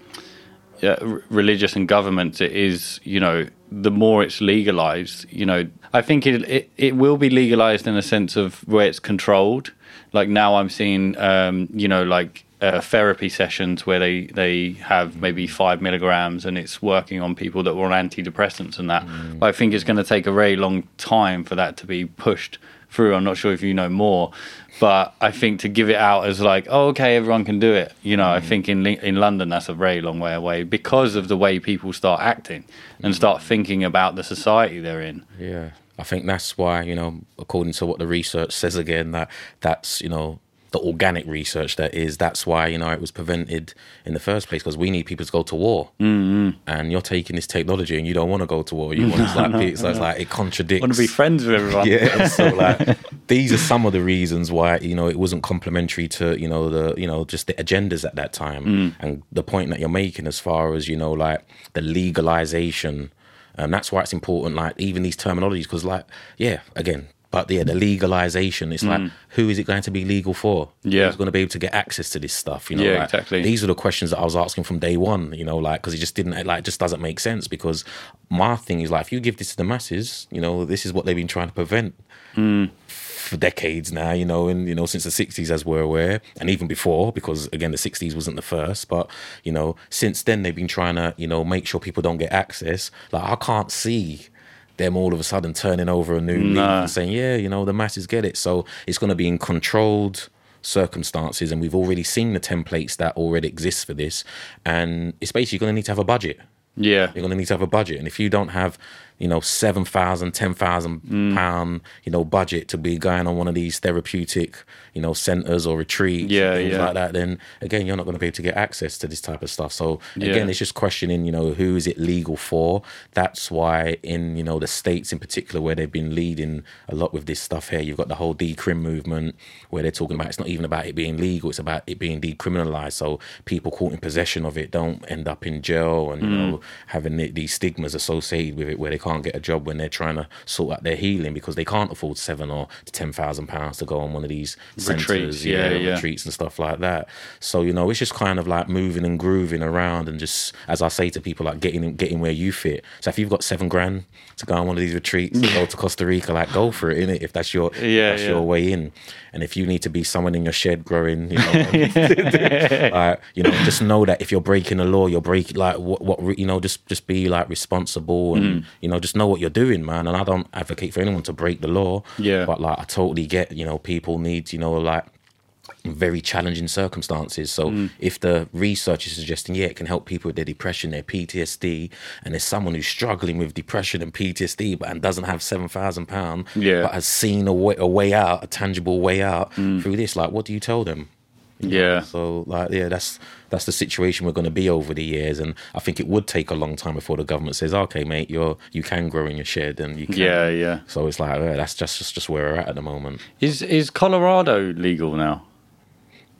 Speaker 1: yeah, religious and government, it is you know, the more it's legalized, you know, I think it it, it will be legalized in a sense of where it's controlled. Like now, I'm seeing, um, you know, like. Uh, therapy sessions where they, they have maybe five milligrams and it's working on people that were on antidepressants and that. But I think it's going to take a very long time for that to be pushed through. I'm not sure if you know more, but I think to give it out as like, oh, okay, everyone can do it. You know, I think in in London that's a very long way away because of the way people start acting and start mm. thinking about the society they're in.
Speaker 2: Yeah, I think that's why you know, according to what the research says again, that that's you know the organic research that is that's why you know it was prevented in the first place because we need people to go to war. Mm-hmm. and you're taking this technology and you don't want to go to war. You want to like no, so it's like it contradicts
Speaker 1: want to be friends with everyone.
Speaker 2: Yeah so like these are some of the reasons why you know it wasn't complementary to you know the you know just the agendas at that time. Mm. and the point that you're making as far as you know like the legalization and that's why it's important like even these terminologies because like yeah again but yeah, the legalization, it's mm. like, who is it going to be legal for?
Speaker 1: Yeah.
Speaker 2: Who's going to be able to get access to this stuff? You know,
Speaker 1: yeah,
Speaker 2: like,
Speaker 1: exactly.
Speaker 2: These are the questions that I was asking from day one, you know, like, because it just didn't, like, just doesn't make sense. Because my thing is like, if you give this to the masses, you know, this is what they've been trying to prevent.
Speaker 1: Mm
Speaker 2: for decades now, you know, and you know since the '60s, as we're aware, and even before, because again the '60s wasn't the first, but you know since then they've been trying to you know make sure people don't get access. Like I can't see them all of a sudden turning over a new nah. leaf and saying, yeah, you know, the masses get it. So it's going to be in controlled circumstances, and we've already seen the templates that already exist for this, and it's basically going to need to have a budget.
Speaker 1: Yeah,
Speaker 2: you're going to need to have a budget, and if you don't have you know, seven thousand, ten thousand mm. pound, you know, budget to be going on one of these therapeutic, you know, centers or retreats,
Speaker 1: yeah,
Speaker 2: things
Speaker 1: yeah.
Speaker 2: like that, then again, you're not going to be able to get access to this type of stuff. So again, yeah. it's just questioning, you know, who is it legal for? That's why in you know the states in particular where they've been leading a lot with this stuff here, you've got the whole decrim movement where they're talking about it's not even about it being legal, it's about it being decriminalized. So people caught in possession of it don't end up in jail and you mm. know having these stigmas associated with it where they can't can't get a job when they're trying to sort out their healing because they can't afford seven or ten thousand pounds to go on one of these
Speaker 1: retreats, centers, yeah, yeah,
Speaker 2: retreats and stuff like that. So you know, it's just kind of like moving and grooving around and just, as I say to people, like getting getting where you fit. So if you've got seven grand to go on one of these retreats, go to Costa Rica, like go for it, innit? If that's your
Speaker 1: yeah,
Speaker 2: that's
Speaker 1: yeah.
Speaker 2: your way in. And if you need to be someone in your shed growing, you know, like, you know, just know that if you're breaking the law, you're breaking like what what you know, just just be like responsible and mm. you know, just know what you're doing, man. And I don't advocate for anyone to break the law.
Speaker 1: Yeah.
Speaker 2: But like I totally get, you know, people need, you know, like very challenging circumstances. So mm. if the research is suggesting, yeah, it can help people with their depression, their PTSD, and there's someone who's struggling with depression and PTSD, but and doesn't have seven thousand pound,
Speaker 1: yeah,
Speaker 2: but has seen a way, a way out, a tangible way out mm. through this, like, what do you tell them?
Speaker 1: Yeah.
Speaker 2: Know? So like, yeah, that's that's the situation we're going to be over the years, and I think it would take a long time before the government says, okay, mate, you're you can grow in your shed, and you can.
Speaker 1: Yeah, yeah.
Speaker 2: So it's like, yeah, that's just, just just where we're at at the moment.
Speaker 1: Is is Colorado legal now?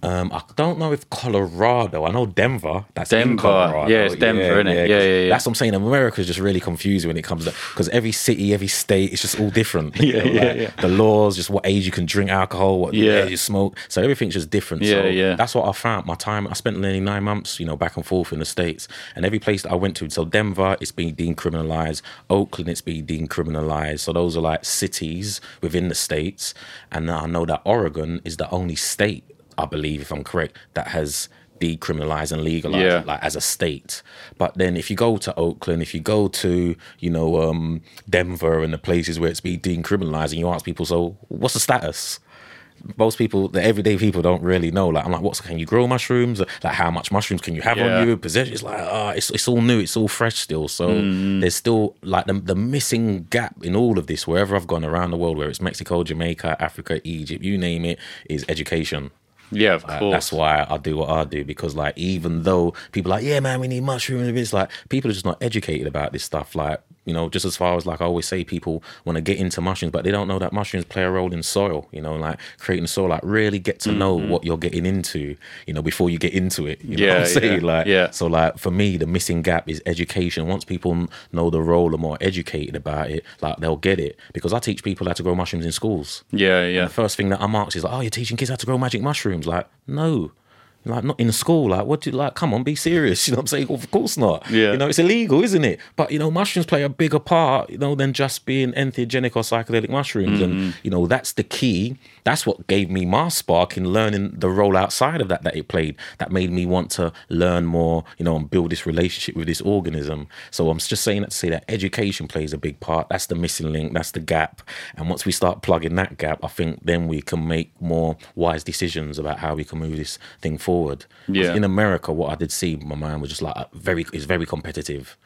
Speaker 2: Um, I don't know if Colorado. I know Denver. That's
Speaker 1: Denver.
Speaker 2: Colorado.
Speaker 1: Yeah, it's Denver, yeah, isn't it? Yeah, yeah, yeah,
Speaker 2: That's what I'm saying. America's just really confusing when it comes to because every city, every state, it's just all different.
Speaker 1: yeah,
Speaker 2: you
Speaker 1: know, like
Speaker 2: yeah, The laws, just what age you can drink alcohol, what
Speaker 1: yeah.
Speaker 2: you smoke. So everything's just different.
Speaker 1: Yeah,
Speaker 2: so
Speaker 1: yeah.
Speaker 2: That's what I found. My time, I spent nearly nine months, you know, back and forth in the states, and every place that I went to. So Denver, it's being decriminalized. Oakland, it's being decriminalized. So those are like cities within the states, and I know that Oregon is the only state I believe, if I'm correct, that has decriminalized and legalized
Speaker 1: yeah.
Speaker 2: like as a state. But then if you go to Oakland, if you go to, you know, um, Denver and the places where it's been decriminalized and you ask people, so what's the status? Most people, the everyday people, don't really know. Like, I'm like, what's can you grow mushrooms? Like, how much mushrooms can you have
Speaker 1: yeah.
Speaker 2: on you? Possession. It's like, ah, it's it's all new. It's all fresh still. So
Speaker 1: mm.
Speaker 2: there's still like the, the missing gap in all of this. Wherever I've gone around the world, where it's Mexico, Jamaica, Africa, Egypt, you name it, is education.
Speaker 1: Yeah, of course.
Speaker 2: that's why I do what I do because, like, even though people are like, yeah, man, we need mushrooms, it's like people are just not educated about this stuff. Like, you know, just as far as like I always say, people want to get into mushrooms, but they don't know that mushrooms play a role in soil. You know, like creating soil. Like, really get to know mm-hmm. what you're getting into. You know, before you get into it. You know
Speaker 1: yeah,
Speaker 2: what I'm saying?
Speaker 1: Yeah,
Speaker 2: like,
Speaker 1: yeah.
Speaker 2: So, like for me, the missing gap is education. Once people know the role and more educated about it, like they'll get it. Because I teach people how to grow mushrooms in schools.
Speaker 1: Yeah, yeah.
Speaker 2: And the first thing that I'm asked is like, "Oh, you're teaching kids how to grow magic mushrooms?" Like, no. Like not in school. Like, what do you like? Come on, be serious. You know what I'm saying? Of course not.
Speaker 1: Yeah.
Speaker 2: You know, it's illegal, isn't it? But you know, mushrooms play a bigger part, you know, than just being entheogenic or psychedelic mushrooms. And mm-hmm. you know, that's the key. That's what gave me my spark in learning the role outside of that that it played. That made me want to learn more, you know, and build this relationship with this organism. So I'm just saying that to say that education plays a big part. That's the missing link. That's the gap. And once we start plugging that gap, I think then we can make more wise decisions about how we can move this thing forward
Speaker 1: Yeah.
Speaker 2: In America, what I did see, my mind was just like uh, very, is very competitive.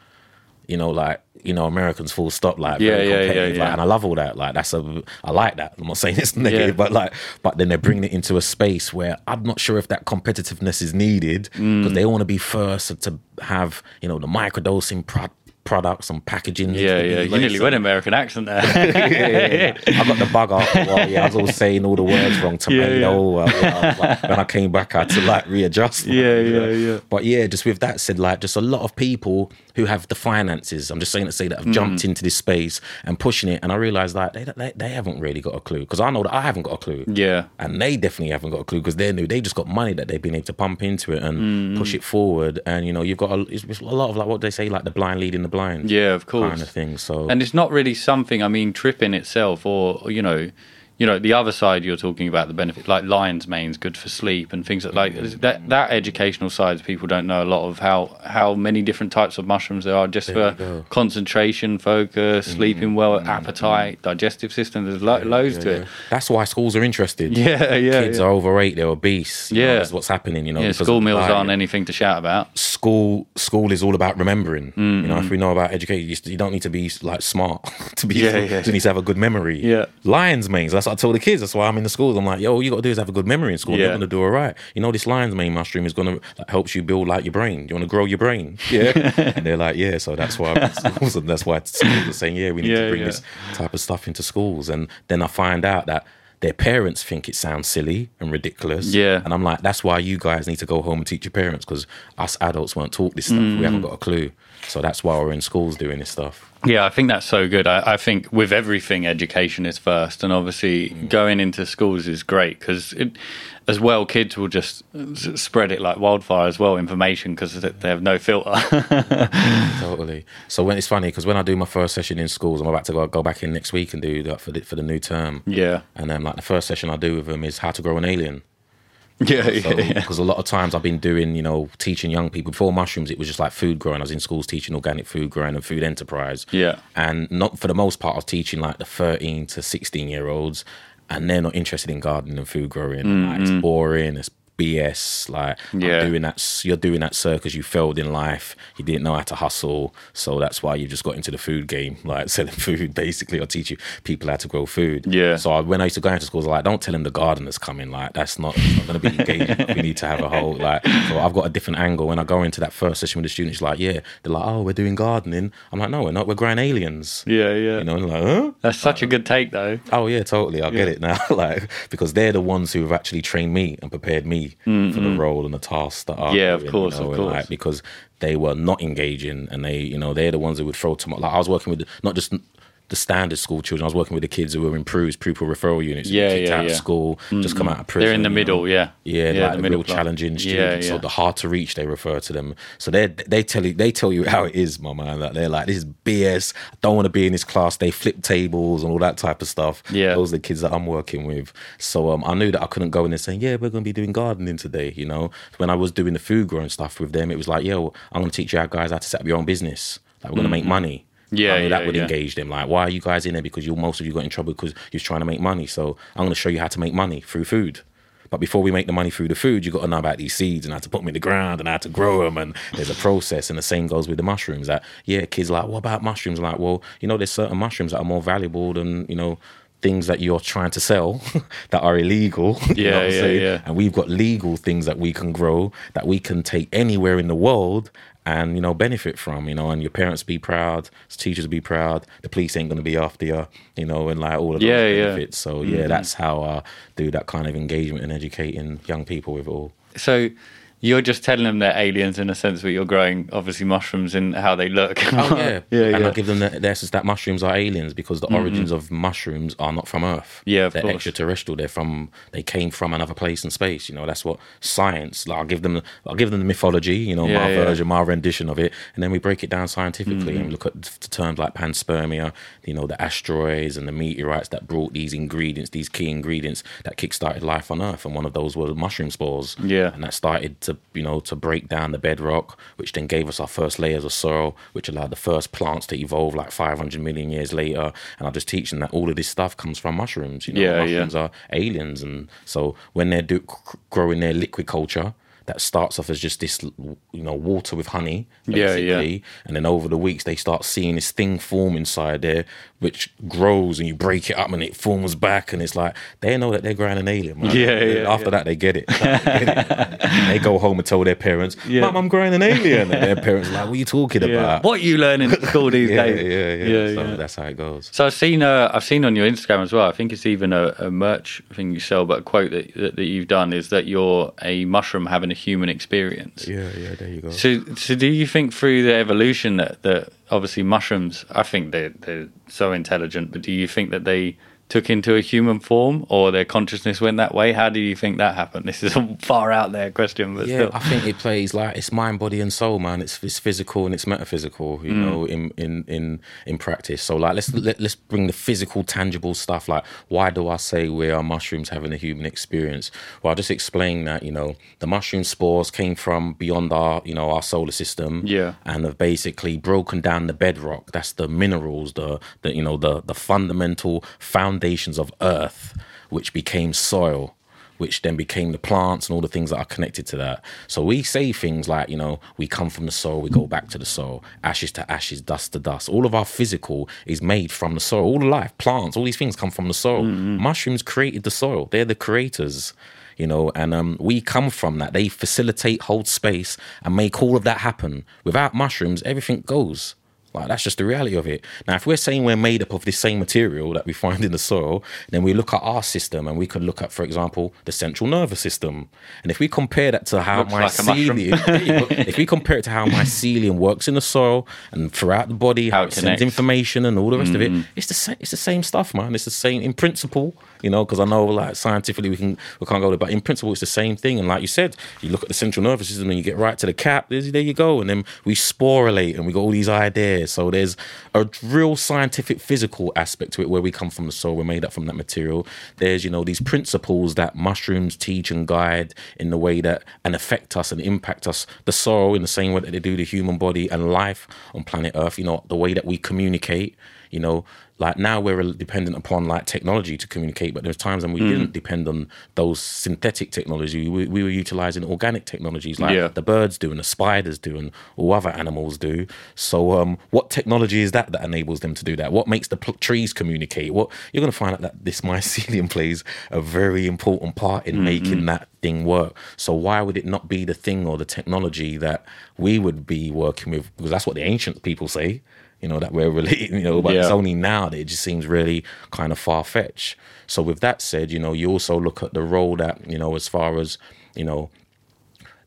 Speaker 2: You know, like you know, Americans full stop, like
Speaker 1: Yeah, yeah, yeah,
Speaker 2: competitive, like, and I love all that. Like that's a, I like that. I'm not saying it's negative,
Speaker 1: Yeah.
Speaker 2: but like, but then they're bringing it into a space where I'm not sure if that competitiveness is needed because
Speaker 1: Mm.
Speaker 2: they want to be first to have, you know, the microdosing pro- products and packaging.
Speaker 1: Yeah, yeah. You nearly went American accent there.
Speaker 2: yeah, yeah. I got the bug after a while. Yeah, I was all saying all the words wrong. Tomato.
Speaker 1: yeah.
Speaker 2: uh, yeah, like- when I came back, I had to like readjust.
Speaker 1: Yeah, yeah, yeah.
Speaker 2: But yeah, just with that said, like just a lot of people who have the finances. I'm just saying to say that have
Speaker 1: Mm.
Speaker 2: jumped into this space and pushing it, and I realized like they they, they haven't really got a clue because I know that I haven't got a clue.
Speaker 1: yeah.
Speaker 2: And they definitely haven't got a clue because they're new. They just got money that they've been able to pump into it and
Speaker 1: Mm.
Speaker 2: push it forward. And you know, you've got a, a lot of like what they say, like the blind leading the blind.
Speaker 1: Yeah, of course.
Speaker 2: kind of thing. So
Speaker 1: and it's not really something i mean tripping itself or you know you know the other side you're talking about the benefit like lion's mane's good for sleep and things like, like that that educational side people don't know a lot of how how many different types of mushrooms there are just
Speaker 2: There
Speaker 1: for concentration focus sleeping well appetite digestive system there's lo- loads to it
Speaker 2: That's why schools are interested.
Speaker 1: yeah yeah
Speaker 2: Kids
Speaker 1: yeah.
Speaker 2: are overweight, they're obese. You know,
Speaker 1: Yeah.
Speaker 2: that's what's happening, you know.
Speaker 1: yeah, school meals
Speaker 2: diet.
Speaker 1: aren't anything to shout about
Speaker 2: School school is all about remembering. You
Speaker 1: Mm-hmm.
Speaker 2: know, if we know about education, you, you don't need to be like smart to be.
Speaker 1: Yeah,
Speaker 2: you
Speaker 1: yeah.
Speaker 2: need to have a good memory.
Speaker 1: Yeah.
Speaker 2: Lion's manes. That's what I told the kids. That's why I'm in the schools. I'm like, yo, all you got to do is have a good memory in school.
Speaker 1: Yeah.
Speaker 2: You're gonna do all right. You know, this lion's mane mushroom is gonna like, helps you build like your brain. You want to grow your brain. Yeah. and they're like, yeah. So that's why I'm schools, and that's why schools are saying, yeah, we need
Speaker 1: Yeah,
Speaker 2: to bring
Speaker 1: yeah.
Speaker 2: this type of stuff into schools. And then I find out that their parents think it sounds silly and ridiculous.
Speaker 1: Yeah.
Speaker 2: And I'm like, that's why you guys need to go home and teach your parents because us adults weren't taught this stuff.
Speaker 1: Mm.
Speaker 2: We haven't got a clue. So that's why we're in schools doing this stuff.
Speaker 1: Yeah, I think that's so good. I, I think with everything, education is first, and obviously mm. going into schools is great because as well, kids will just spread it like wildfire as well, information because they have no filter.
Speaker 2: Totally. So when it's funny because when I do my first session in schools, I'm about to go, go back in next week and do that for the, for the new term.
Speaker 1: yeah,
Speaker 2: And then like the first session I do with them is how to grow an alien.
Speaker 1: yeah, yeah, yeah.
Speaker 2: Because a lot of times I've been doing, you know, teaching young people before mushrooms, it was just like food growing. I was in schools teaching organic food growing and food enterprise.
Speaker 1: Yeah.
Speaker 2: And not for the most part, I was teaching like the 13 to 16 year olds, and they're not interested in gardening and food growing. Like, it's mm-hmm. boring. It's BS. Like
Speaker 1: Yeah.
Speaker 2: doing that. You're doing that, sir, because you failed in life. You didn't know how to hustle, so that's why you just got into the food game, like selling food, basically, or teaching people how to grow food.
Speaker 1: Yeah.
Speaker 2: So I, when I used to go into schools, I was like, don't tell them the gardener's coming. Like that's not, not going to be engaging. we need to have a whole like. So I've got a different angle. When I go into that first session with the students, like, yeah, they're like, oh, we're doing gardening. I'm like, no, we're not. We're growing aliens.
Speaker 1: yeah, yeah.
Speaker 2: You know, like, huh?
Speaker 1: That's such a good take, though.
Speaker 2: Oh yeah, totally. I get it now. like because they're the ones who have actually trained me and prepared me for the role and the tasks that are.
Speaker 1: Yeah, of course, of course.
Speaker 2: Like, because they were not engaging, and they, you know, they're the ones who would throw tomatoes. Like I was working with not just the standard school children. I was working with the kids who were in PRUs, pupil referral units.
Speaker 1: Yeah,
Speaker 2: kicked
Speaker 1: yeah,
Speaker 2: out
Speaker 1: yeah.
Speaker 2: of school, just come out of prison.
Speaker 1: They're in the middle, yeah.
Speaker 2: Yeah,
Speaker 1: Yeah,
Speaker 2: like
Speaker 1: the
Speaker 2: the,
Speaker 1: middle
Speaker 2: real
Speaker 1: class.
Speaker 2: challenging students. So the hard to reach, they refer to them. So they they tell you they tell you how it is, my man. That they're like, this is BS. I don't want to be in this class. They flip tables and all that type of stuff.
Speaker 1: Yeah.
Speaker 2: those are the kids that I'm working with. So um, I knew that I couldn't go in there saying, yeah, we're going to be doing gardening today. You know, when I was doing the food growing stuff with them, it was like, yo, I'm going to teach you how guys how to set up your own business. Like we're going to make money.
Speaker 1: Yeah,
Speaker 2: I knew
Speaker 1: yeah,
Speaker 2: that would
Speaker 1: yeah.
Speaker 2: engage them. Like, why are you guys in there? Because you most of you got in trouble because you're trying to make money. So I'm going to show you how to make money through food. But before we make the money through the food, you got to know about these seeds and how to put them in the ground and how to grow them. And there's a process. And the same goes with the mushrooms. That yeah, kids are like, what about mushrooms? Like, well, you know, there's certain mushrooms that are more valuable than you know things that you're trying to sell that are illegal. you
Speaker 1: Yeah,
Speaker 2: know
Speaker 1: yeah,
Speaker 2: saying?
Speaker 1: yeah.
Speaker 2: And we've got legal things that we can grow that we can take anywhere in the world and you know benefit from you know and your parents be proud teachers be proud the police ain't going to be after you you know and like all of those
Speaker 1: Yeah, yeah.
Speaker 2: benefits. So yeah mm-hmm. that's how i do that kind of engagement and educating young people with it all.
Speaker 1: So You're just telling them they're aliens in a sense, but you're growing obviously mushrooms in how they look.
Speaker 2: Oh yeah,
Speaker 1: yeah,
Speaker 2: and
Speaker 1: yeah.
Speaker 2: I give them the, the essence that mushrooms are aliens because the origins of mushrooms are not from Earth.
Speaker 1: Yeah, of
Speaker 2: they're
Speaker 1: course.
Speaker 2: extraterrestrial. They're from they came from another place in space. You know, that's what science. Like, I'll give them I'll give them the mythology. You know,
Speaker 1: Yeah,
Speaker 2: my
Speaker 1: yeah. Mm-hmm.
Speaker 2: version, my rendition of it, and then we break it down scientifically and look at the terms like panspermia. You know, the asteroids and the meteorites that brought these ingredients, these key ingredients that kickstarted life on Earth, and one of those were mushroom spores.
Speaker 1: Yeah.
Speaker 2: and that started to you know to break down the bedrock, which then gave us our first layers of soil, which allowed the first plants to evolve like 500 million years later. And I just teach them that all of this stuff comes from mushrooms. You know,
Speaker 1: Yeah, yeah.
Speaker 2: mushrooms are aliens, and so when they're do, growing their liquid culture. That starts off as just this, you know, water with honey,
Speaker 1: Yeah, yeah.
Speaker 2: and then over the weeks they start seeing this thing form inside there, which grows, and you break it up, and it forms back, and it's like they know that they're growing an alien. Man.
Speaker 1: Yeah, yeah,
Speaker 2: After that, they get it. they go home and tell their parents,
Speaker 1: Yeah.
Speaker 2: "Mum, I'm growing an alien," and their parents are like, "What are you talking
Speaker 1: Yeah.
Speaker 2: about?"
Speaker 1: What are you learning at school these
Speaker 2: Yeah,
Speaker 1: days?
Speaker 2: yeah, yeah.
Speaker 1: yeah,
Speaker 2: so
Speaker 1: yeah.
Speaker 2: that's how it goes.
Speaker 1: So I've seen uh, I've seen on your Instagram as well. I think it's even a, a merch thing you sell, but a quote that, that that you've done is that you're a mushroom having a human experience.
Speaker 2: Yeah, yeah. There you go.
Speaker 1: So, so do you think through the evolution that, that obviously mushrooms? I think they're they're so intelligent, but do you think that they took into a human form or their consciousness went that way? How do you think that happened? This is a far out there question, but
Speaker 2: Yeah,
Speaker 1: still.
Speaker 2: I think it plays like it's mind, body, and soul, man. It's it's physical and it's metaphysical, you
Speaker 1: Mm.
Speaker 2: know, in in in in practice. So like, let's let, let's bring the physical, tangible stuff. Like, why do I say we are mushrooms having a human experience? Well, I'll just explain that. You know, the mushroom spores came from beyond our you know our solar system.
Speaker 1: Yeah.
Speaker 2: and have basically broken down the bedrock. That's the minerals, the the you know the the fundamental foundations of Earth, which became soil which then became the plants and all the things that are connected to that. So we say things like, you know, we come from the soil, we go back to the soil, ashes to ashes, dust to dust. All of our physical is made from the soil. All the life, plants, all these things come from the soil. Mushrooms created the soil. They're the creators. You know, and um, we come from that. They facilitate, hold space, and make all of that happen. Without mushrooms, everything goes. Like that's just the reality of it. Now, if we're saying we're made up of this same material that we find in the soil, then we look at our system and we could look at, for example, the central nervous system. And if we compare that to how
Speaker 1: Looks like
Speaker 2: mycelium, There if we compare it to how mycelium works in the soil and throughout the body, how,
Speaker 1: How
Speaker 2: it
Speaker 1: it
Speaker 2: sends information and all the rest of it, mm. it's the same. It's the same stuff, man. It's the same in principle, you know. Because I know, like scientifically, we can we can't go there, but in principle, it's the same thing. And like you said, you look at the central nervous system and you get right to the cap. There you go, and then we sporulate and we got all these ideas. So there's a real scientific, physical aspect to it where we come from the soil. We're made up from that material. There's you know these principles that mushrooms teach and guide in the way that and affect us and impact us. The soil in the same way that they do the human body and life on planet Earth. You know the way that we communicate. You know, like now we're dependent upon like technology to communicate, but there's times when we didn't depend on those synthetic technology. We, we were utilizing organic technologies like
Speaker 1: Yeah.
Speaker 2: the birds do and the spiders do and all other animals do. So, um, what technology is that that enables them to do that? What makes the pl- trees communicate? What you're going to find out that this mycelium plays a very important part in making that thing work. So, why would it not be the thing or the technology that we would be working with? Because that's what the ancient people say. You know that we're related. You know, but it's only now that it just seems really kind of far fetched. So, with that said, you know, you also look at the role that you know, as far as you know,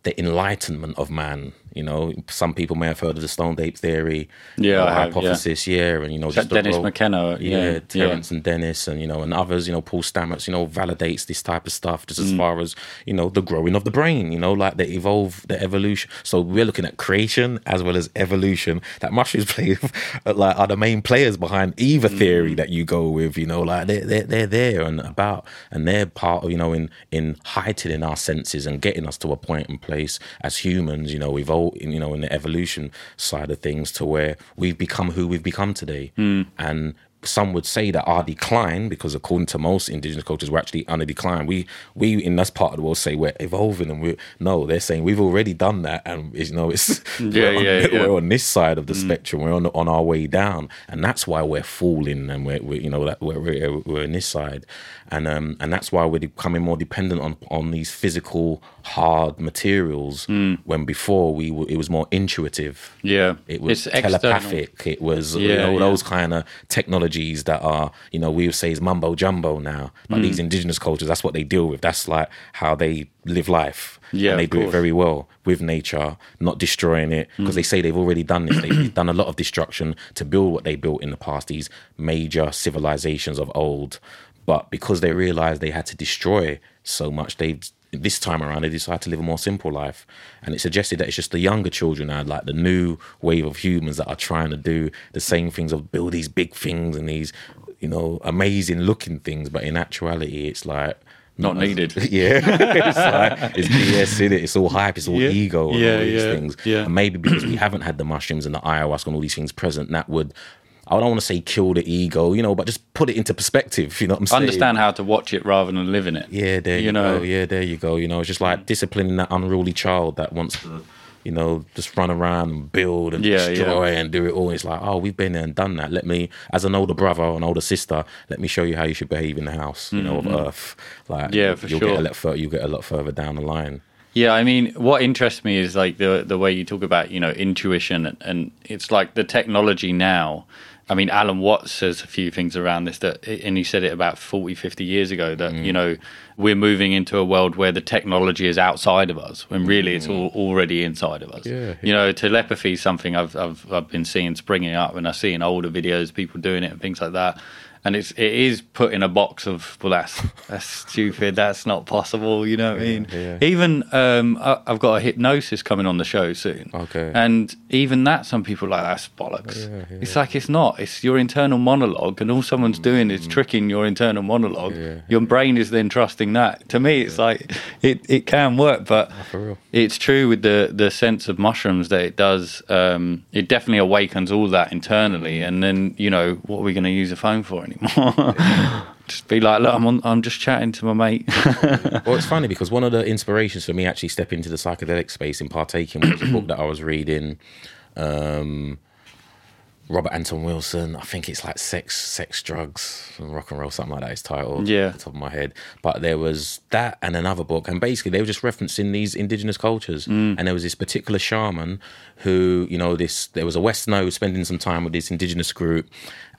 Speaker 2: the enlightenment of man. You know, some people may have heard of the Stone Ape theory,
Speaker 1: Yeah,
Speaker 2: or
Speaker 1: have,
Speaker 2: hypothesis, yeah. and you know, just
Speaker 1: Dennis
Speaker 2: role-
Speaker 1: McKenna,
Speaker 2: yeah,
Speaker 1: yeah, yeah.
Speaker 2: Terence and Dennis, and you know, and others, you know, Paul Stamets, you know, validates this type of stuff just as
Speaker 1: Mm.
Speaker 2: far as you know the growing of the brain, you know, like the evolve, the evolution. So we're looking at creation as well as evolution. That mushrooms play like are the main players behind either
Speaker 1: Mm.
Speaker 2: theory that you go with, you know, like they're they're, they're there and about, and they're part of you know in in heightening our senses and getting us to a point and place as humans, you know, evolve, you know, in the evolution side of things to where we've become who we've become today, hmm. and some would say that our decline, because according to most indigenous cultures, we're actually on a decline. We we in this part of the world say we're evolving, and we no, they're saying we've already done that, and you know it's
Speaker 1: Yeah,
Speaker 2: we're, on,
Speaker 1: yeah, yeah.
Speaker 2: we're on this side of the spectrum. We're on on our way down, and that's why we're falling, and we're, we're you know that we're, we're we're in this side, and um and that's why we're becoming more dependent on on these physical hard materials when before we were, it was more intuitive.
Speaker 1: Yeah,
Speaker 2: It was
Speaker 1: It's external.
Speaker 2: telepathic. It was you
Speaker 1: Yeah,
Speaker 2: know
Speaker 1: yeah.
Speaker 2: those kind of technologies that are, you know, we would say is mumbo jumbo now. But
Speaker 1: Mm.
Speaker 2: these indigenous cultures, that's what they deal with. That's like how they live life.
Speaker 1: Yeah,
Speaker 2: and they do it very well with nature, not destroying it because they say they've already done this. They've done a lot of destruction to build what they built in the past. These major civilizations of old, but because they realized they had to destroy so much, they this time around they decided to live a more simple life. And it suggested that it's just the younger children now, like the new wave of humans that are trying to do the same things of build these big things and these, you know, amazing looking things. But in actuality, it's like
Speaker 1: Not needed.
Speaker 2: yeah, it's like it's BS in it. It's all hype. It's all
Speaker 1: Yeah.
Speaker 2: ego and
Speaker 1: Yeah,
Speaker 2: all these
Speaker 1: yeah,
Speaker 2: things.
Speaker 1: yeah.
Speaker 2: And maybe because we haven't had the mushrooms and the ayahuasca and all these things present, that would I don't want to say kill the ego, you know, but just put it into perspective. You know what I'm saying?
Speaker 1: Understand how to watch it rather than live in it.
Speaker 2: Yeah, there you,
Speaker 1: You know.
Speaker 2: go. Yeah, there you go. You know, it's just like disciplining that unruly child that wants to, you know, just run around and build and
Speaker 1: Yeah,
Speaker 2: destroy and do it all. It's like, oh, we've been there and done that. Let me, as an older brother or an older sister, let me show you how you should behave in the house, you know, of Earth. Like,
Speaker 1: Mm-hmm. Yeah, for
Speaker 2: you'll
Speaker 1: sure.
Speaker 2: Get a lot further, you'll get a lot further down the line.
Speaker 1: Yeah, I mean, what interests me is like the the way you talk about you know intuition, and, and it's like the technology now. I mean, Alan Watts says a few things around this that, and he said it about 40, 50 years ago that
Speaker 2: Mm.
Speaker 1: you know we're moving into a world where the technology is outside of us when really it's all already inside of us.
Speaker 2: Mm. Yeah.
Speaker 1: You know, telepathy is something I've I've I've been seeing springing up, and I see in older videos people doing it and things like that. And it's it is put in a box of well that's that's stupid that's not possible you know what I mean
Speaker 2: yeah.
Speaker 1: even um, I, I've got a hypnosis coming on the show soon.
Speaker 2: Okay.
Speaker 1: And even that, some people are like that's bollocks.
Speaker 2: Yeah, yeah.
Speaker 1: It's like it's not. It's your internal monologue, and all someone's doing is tricking your internal monologue.
Speaker 2: Mm. Yeah.
Speaker 1: Your brain is then trusting that. To me, it's like it, it can work, but
Speaker 2: real.
Speaker 1: it's true with the the sense of mushrooms that it does. Um, it definitely awakens all that internally, and then you know what are we going to use a phone for anymore? just be like, look, I'm on, I'm just chatting to my mate.
Speaker 2: Well, it's funny because one of the inspirations for me actually stepping into the psychedelic space and partaking was a book that I was reading. Um, Robert Anton Wilson, I think it's like Sex, Sex, Drugs, and Rock and Roll, something like that. It's titled.
Speaker 1: Yeah.
Speaker 2: top of my head. But there was that and another book, and basically they were just referencing these indigenous cultures. And there was this particular shaman who, you know, this there was a Westerner who was spending some time with this indigenous group,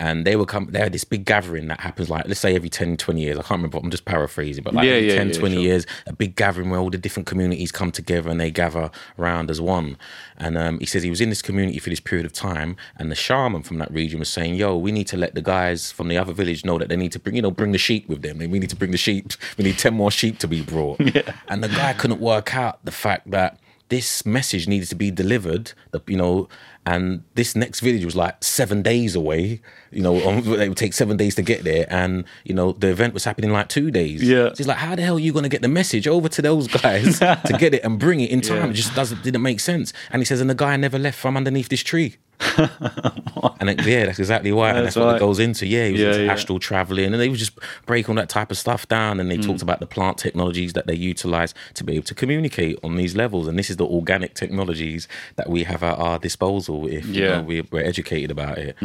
Speaker 2: and they were come. They had this big gathering that happens like let's say every 10, 20 years. I can't remember. I'm just paraphrasing, but like
Speaker 1: Yeah,
Speaker 2: every
Speaker 1: yeah,
Speaker 2: 10,
Speaker 1: yeah,
Speaker 2: 20
Speaker 1: sure.
Speaker 2: years, a big gathering where all the different communities come together and they gather around as one. And um, he says he was in this community for this period of time, and the shaman from that region was saying, "Yo, we need to let the guys from the other village know that they need to bring, you know, bring the sheep with them. We need to bring the sheep. We need ten more sheep to be brought." yeah. And the guy couldn't work out the fact that this message needed to be delivered. The, you know. And this next village was like seven days away. You know, um, it would take seven days to get there, and you know the event was happening in like two days.
Speaker 1: Yeah.
Speaker 2: So he's like, how the hell are you going to get the message over to those guys to get it and bring it in time?
Speaker 1: Yeah.
Speaker 2: It just doesn't didn't make sense. And he says, and the guy never left from underneath this tree. and it, yeah, that's exactly why. and
Speaker 1: That's
Speaker 2: that's what
Speaker 1: right.
Speaker 2: it goes into. Yeah, he was
Speaker 1: Yeah,
Speaker 2: into
Speaker 1: yeah.
Speaker 2: astral traveling, and they would just break all that type of stuff down. And they
Speaker 1: Mm.
Speaker 2: talked about the plant technologies that they utilize to be able to communicate on these levels. And this is the organic technologies that we have at our disposal if
Speaker 1: Yeah. Mm.
Speaker 2: know, we, we're educated about it.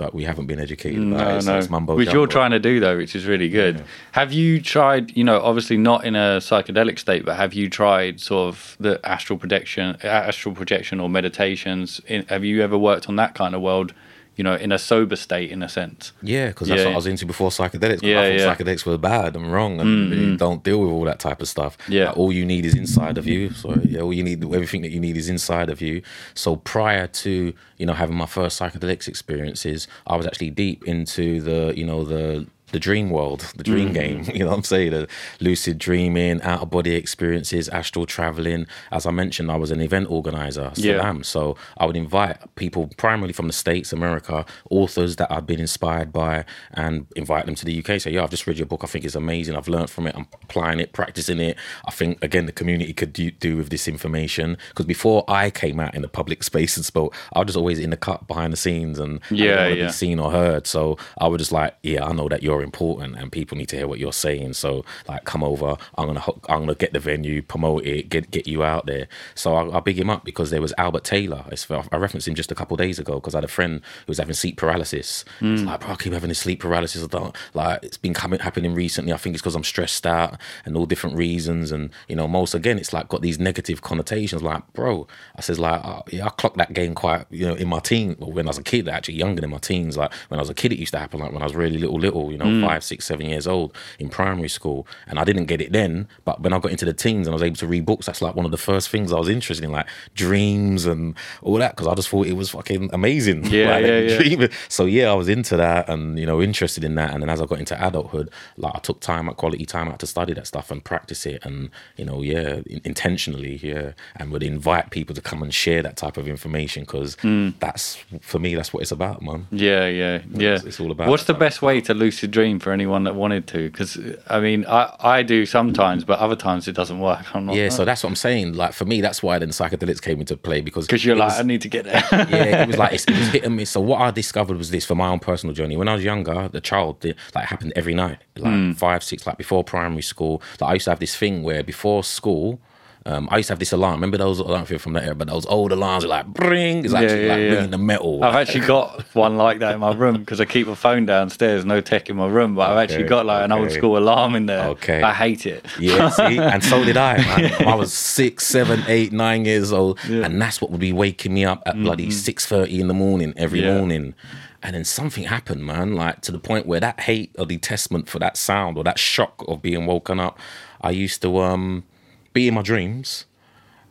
Speaker 2: But we haven't been educated mm, about it. So it's mumbo
Speaker 1: Which
Speaker 2: jumbo.
Speaker 1: you're trying to do though, which is really good. Have you tried? You know, obviously not in a psychedelic state, but have you tried sort of the astral projection, astral projection, or meditations? In, have you ever worked on that kind of world? You know, in a sober state, in a sense.
Speaker 2: Yeah, because that's
Speaker 1: Yeah,
Speaker 2: what. I was into before psychedelics.
Speaker 1: Yeah,
Speaker 2: I thought
Speaker 1: yeah.
Speaker 2: Psychedelics were bad and wrong, and mm-hmm. you don't deal with all that type of stuff.
Speaker 1: Yeah.
Speaker 2: Like, all you need is inside of you. So yeah, all you need, everything that you need is inside of you. So prior to you know having my first psychedelics experiences, I was actually deep into the you know the the dream world, the dream
Speaker 1: Mm.
Speaker 2: game. You know what I'm saying? The lucid dreaming, out of body experiences, astral traveling. As I mentioned, I was an event organizer. Still
Speaker 1: Yeah.
Speaker 2: am. So I would invite people primarily from the States, America, authors that I've been inspired by and invite them to the UK. Say, yeah, I've just read your book. I think it's amazing. I've learned from it. I'm applying it, practicing it. I think, again, the community could do, do with this information. Because before I came out in the public space and spoke, I was just always in the cut behind the scenes and
Speaker 1: Yeah, yeah.
Speaker 2: be seen or heard. So I was just like, yeah, I know that you're you're important and people need to hear what you're saying. So like, come over. I'm gonna I'm gonna get the venue, promote it, get get you out there. So I, I big him up because there was Albert Taylor. I referenced him just a couple days ago because I had a friend who was having sleep paralysis. Mm. It's like, bro, I keep having this sleep paralysis. I don't like it's been coming happening recently. I think it's because I'm stressed out and all different reasons. And you know, most again, it's like got these negative connotations. Like, bro, I says like, oh, yeah, I clocked that game quite you know in my teen well, when I was a kid, actually younger than my teens. Like when I was a kid, it used to happen. Like when I was really little, little, you know, mm. five, six, seven years old in primary school, and I didn't get it then. But when I got into the teens and I was able to read books, that's like one of the first things I was interested in, like dreams and all that, because I just thought it was fucking amazing.
Speaker 1: Yeah, like, yeah, yeah.
Speaker 2: So yeah, I was into that and you know interested in that. And then as I got into adulthood, like I took time, quality time out to study that stuff and practice it, and you know, yeah, intentionally, yeah, and would invite people to come and share that type of information because mm. that's for me, that's what it's about, man.
Speaker 1: Yeah, yeah, yeah.
Speaker 2: It's, it's all about.
Speaker 1: What's the best way to lucid dream for anyone that wanted to? Because I mean, I I do sometimes, but other times it doesn't work.
Speaker 2: Not, yeah, so that's what I'm saying. Like for me, that's why then psychedelics came into play because
Speaker 1: because you're like, I need to get there.
Speaker 2: yeah, it was like it was hit and miss. So what I discovered was this for my own personal journey. When I was younger, the child like happened every night, like mm. five, six, like before primary school. Like I used to have this thing where before school um, I used to have this alarm. Remember those? I don't know if you're from that era, but those old alarms are like bring. It's actually yeah, yeah, like ringing the metal.
Speaker 1: I've actually got one like that in my room because I keep a phone downstairs. No tech in my room, but I've actually got like an old school alarm in there. Okay, I hate it.
Speaker 2: Yeah, see, and so did I. Man. I was six, seven, eight, nine years old, and that's what would be waking me up at mm-hmm. bloody six thirty in the morning every morning. And then something happened, man, like to the point where that hate or detestment for that sound or that shock of being woken up, I used to um be in my dreams,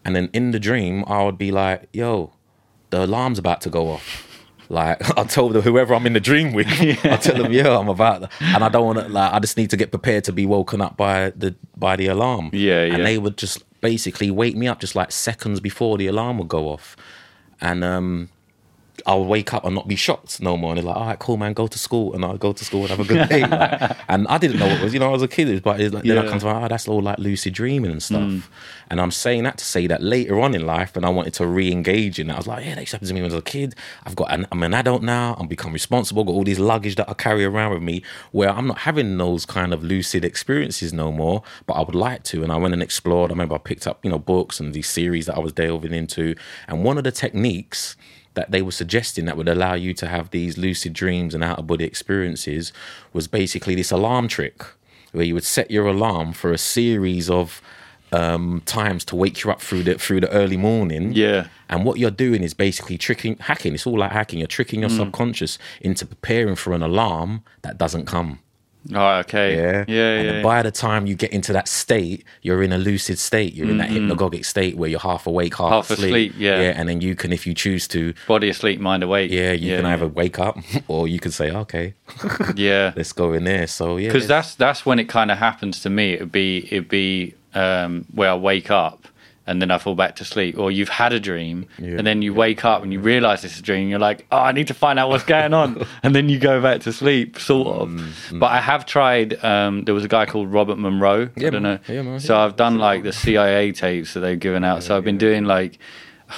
Speaker 2: and then in the dream I would be like, "Yo, the alarm's about to go off." Like I told them, whoever I'm in the dream with, yeah. I tell them, "Yeah, I'm about," to, and I don't want to. Like, I just need to get prepared to be woken up by the by the alarm.
Speaker 1: Yeah, yeah.
Speaker 2: And they would just basically wake me up just like seconds before the alarm would go off, and um, I'll wake up and not be shocked no more. And they're like, all right, cool, man, go to school. And I'll go to school and have a good day. like, and I didn't know what it was, you know, I was a kid, but it's like, yeah. then I come to, oh, that's all like lucid dreaming and stuff. Mm. And I'm saying that to say that later on in life, when I wanted to re engage in it, I was like, yeah, that to to me when I was a kid. I've got, an, I'm an adult now, I'm become responsible, got all these luggage that I carry around with me where I'm not having those kind of lucid experiences no more, but I would like to. And I went and explored. I remember I picked up, you know, books and these series that I was delving into. And one of the techniques, that they were suggesting that would allow you to have these lucid dreams and out of body experiences was basically this alarm trick where you would set your alarm for a series of um, times to wake you up through the through the early morning.
Speaker 1: Yeah.
Speaker 2: And what you're doing is basically tricking, hacking. It's all like hacking. You're tricking your mm. subconscious into preparing for an alarm that doesn't come.
Speaker 1: Oh, okay.
Speaker 2: Yeah.
Speaker 1: Yeah.
Speaker 2: And
Speaker 1: yeah.
Speaker 2: by the time you get into that state, you're in a lucid state. You're in that mm-hmm. hypnagogic state where you're half awake, half, half asleep. asleep.
Speaker 1: Yeah.
Speaker 2: Yeah. And then you can, if you choose to,
Speaker 1: body asleep, mind awake.
Speaker 2: Yeah. You yeah, can either wake up or you can say, okay.
Speaker 1: yeah.
Speaker 2: Let's go in there. So yeah.
Speaker 1: Because that's that's when it kind of happens to me. It'd be it'd be um, where I wake up and then I fall back to sleep. Or you've had a dream yeah. and then you wake up and you realize it's a dream. And you're like, oh, I need to find out what's going on. and then you go back to sleep, sort of. Mm-hmm. But I have tried, um, there was a guy called Robert Monroe.
Speaker 2: Yeah,
Speaker 1: I don't know.
Speaker 2: Yeah, man.
Speaker 1: So I've done like the CIA tapes that they've given out. so I've been doing like,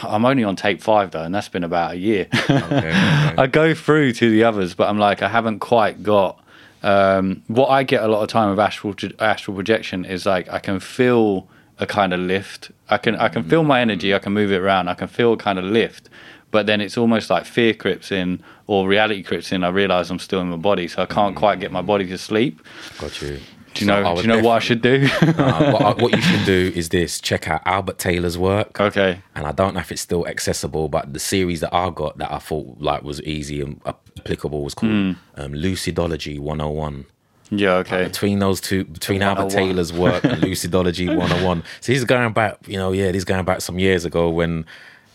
Speaker 1: I'm only on tape five though, and that's been about a year. okay, okay. I go through to the others, but I'm like, I haven't quite got. Um, what I get a lot of time of astral astral projection is like I can feel a kind of lift. I can I can feel my energy. I can move it around. I can feel kind of lift. But then it's almost like fear creeps in or reality creeps in. I realize I'm still in my body, so I can't quite get my body to sleep.
Speaker 2: Got you.
Speaker 1: Do you know? So do you know what I should do?
Speaker 2: uh, what, what, you should do is this: check out Albert Taylor's work.
Speaker 1: Okay.
Speaker 2: And I don't know if it's still accessible, but the series that I got that I thought like was easy and applicable was called mm. um, Lucidology 101.
Speaker 1: Yeah, okay.
Speaker 2: between those two, between Albert Taylor's work and Lucidology 101. So he's going back, you know, yeah, he's going back some years ago when.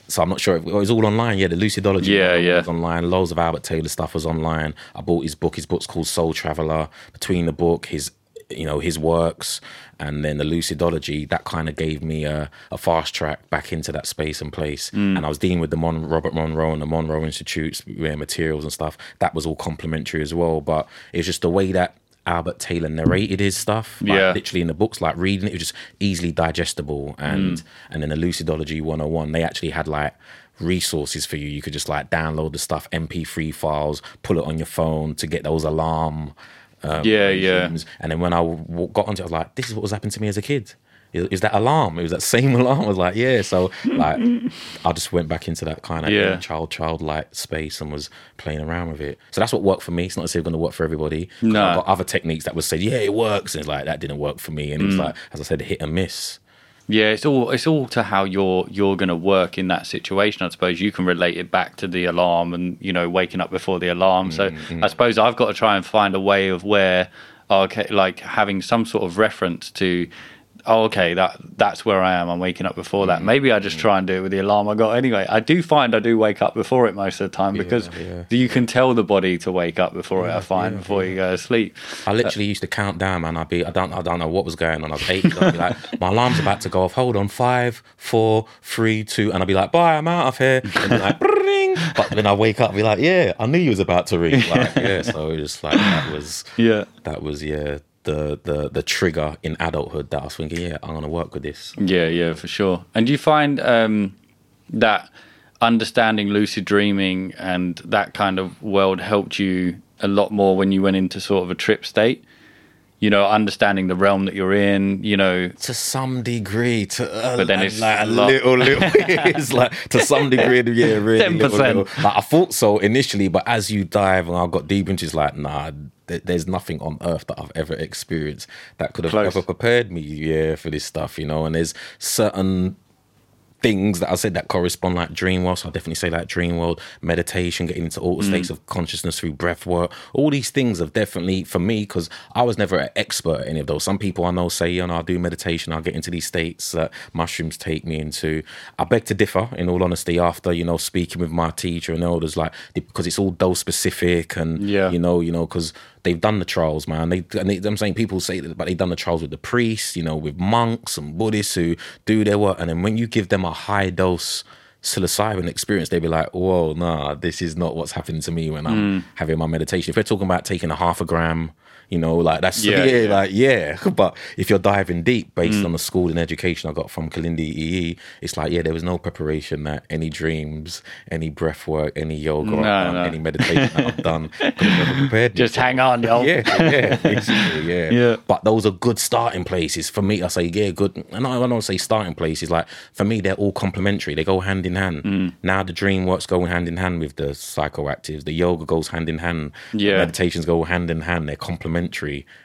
Speaker 2: So I'm not sure if it was all online. Yeah, the Lucidology
Speaker 1: yeah, yeah.
Speaker 2: was online. Loads of Albert Taylor stuff was online. I bought his book. His book's called Soul Traveler. Between the book, his you know his works and then the lucidology that kind of gave me a, a, fast track back into that space and place mm. and i was dealing with the Mon- robert monroe and the monroe institutes materials and stuff that was all complimentary as well but it's just the way that Albert Taylor narrated his stuff. Like, yeah. Literally in the books, like reading it, it was just easily digestible. And mm. and then the Lucidology 101, they actually had like resources for you. You could just like download the stuff, MP3 files, pull it on your phone to get those alarm Um,
Speaker 1: Yeah, yeah.
Speaker 2: And then when I w- got onto it, I was like, this is what was happening to me as a kid. Is, is that alarm? It was that same alarm. I was like, yeah. So like, I just went back into that kind of
Speaker 1: Yeah.
Speaker 2: child, childlike space and was playing around with it. So that's what worked for me. It's not necessarily going to work for everybody.
Speaker 1: No.
Speaker 2: I've got other techniques that would say, yeah, it works, and it's like that didn't work for me. And
Speaker 1: Mm.
Speaker 2: it's like, as I said, hit and miss.
Speaker 1: Yeah, it's all it's all to how you're you're going to work in that situation. I suppose you can relate it back to the alarm and you know waking up before the alarm. So
Speaker 2: Mm-hmm.
Speaker 1: I suppose I've got to try and find a way of where okay, like having some sort of reference to. Oh, okay, that that's where I am. I'm waking up before that.
Speaker 2: Mm-hmm.
Speaker 1: Maybe I just try and do it with the alarm I got anyway. I do find I do wake up before it most of the time because
Speaker 2: yeah.
Speaker 1: you can tell the body to wake up before it. I find before you go to sleep.
Speaker 2: I literally used to count down, man. I'd be, I don't, I don't know what was going on. I was eight. I'd be like, my alarm's about to go off. Hold on, five, four, three, two, and I'd be like, bye, I'm out of here. And then like. But then I wake up, and be like, yeah, I knew you was about to ring. Like, yeah. So it was like that was,
Speaker 1: Yeah.
Speaker 2: that was yeah, the the the trigger in adulthood that I was thinking, yeah, I'm gonna work with this.
Speaker 1: Yeah, yeah, for sure. And do you find um, that understanding lucid dreaming and that kind of world helped you a lot more when you went into sort of a trip state? You know, understanding the realm that you're in. You know,
Speaker 2: To some degree, to uh,
Speaker 1: But then it's
Speaker 2: like a
Speaker 1: lot.
Speaker 2: little, little, it's like to some degree, yeah, really,
Speaker 1: 10%.
Speaker 2: little. Like, I thought so initially, but as you dive and I got deep into, it, it's like, nah, th- there's nothing on earth that I've ever experienced that could have
Speaker 1: Close.
Speaker 2: ever prepared me, yeah, for this stuff, you know. And there's certain things that I said that correspond like dream world. So I definitely say like dream world, meditation, getting into all mm. states of consciousness through breath work. All these things have definitely for me because I was never an expert at any of those. Some people I know say, you know, I'll do meditation, I'll get into these states that mushrooms take me into. I beg to differ, in all honesty, after you know speaking with my teacher and elders, like because it's all dose specific and
Speaker 1: Yeah.
Speaker 2: you know, you know, because they've done the trials, man. They, and they, I'm saying people say that, but they've done the trials with the priests, you know, with monks and Buddhists who do their work. And then when you give them a high dose psilocybin experience, they'd be like, whoa, nah, this is not what's happening to me when I'm mm. having my meditation. If they're talking about taking a half a gram, you know, like that's
Speaker 1: Yeah,
Speaker 2: yeah,
Speaker 1: yeah.
Speaker 2: like yeah. But if you're diving deep based on the school and education I got from Kalindi Iyi, it's like yeah, there was no preparation that any dreams, any breath work, any yoga,
Speaker 1: No,
Speaker 2: done,
Speaker 1: no.
Speaker 2: any meditation that I've done, could have never prepared
Speaker 1: just hang on, yo.
Speaker 2: yeah, yeah, basically, yeah.
Speaker 1: Yeah.
Speaker 2: But those are good starting places for me. I say, yeah, good. And I I don't say starting places. Like for me, they're all complementary. They go hand in hand.
Speaker 1: Mm.
Speaker 2: Now the dream works going hand in hand with the psychoactives. The yoga goes hand in hand.
Speaker 1: Yeah.
Speaker 2: meditations go hand in hand. They're complementary,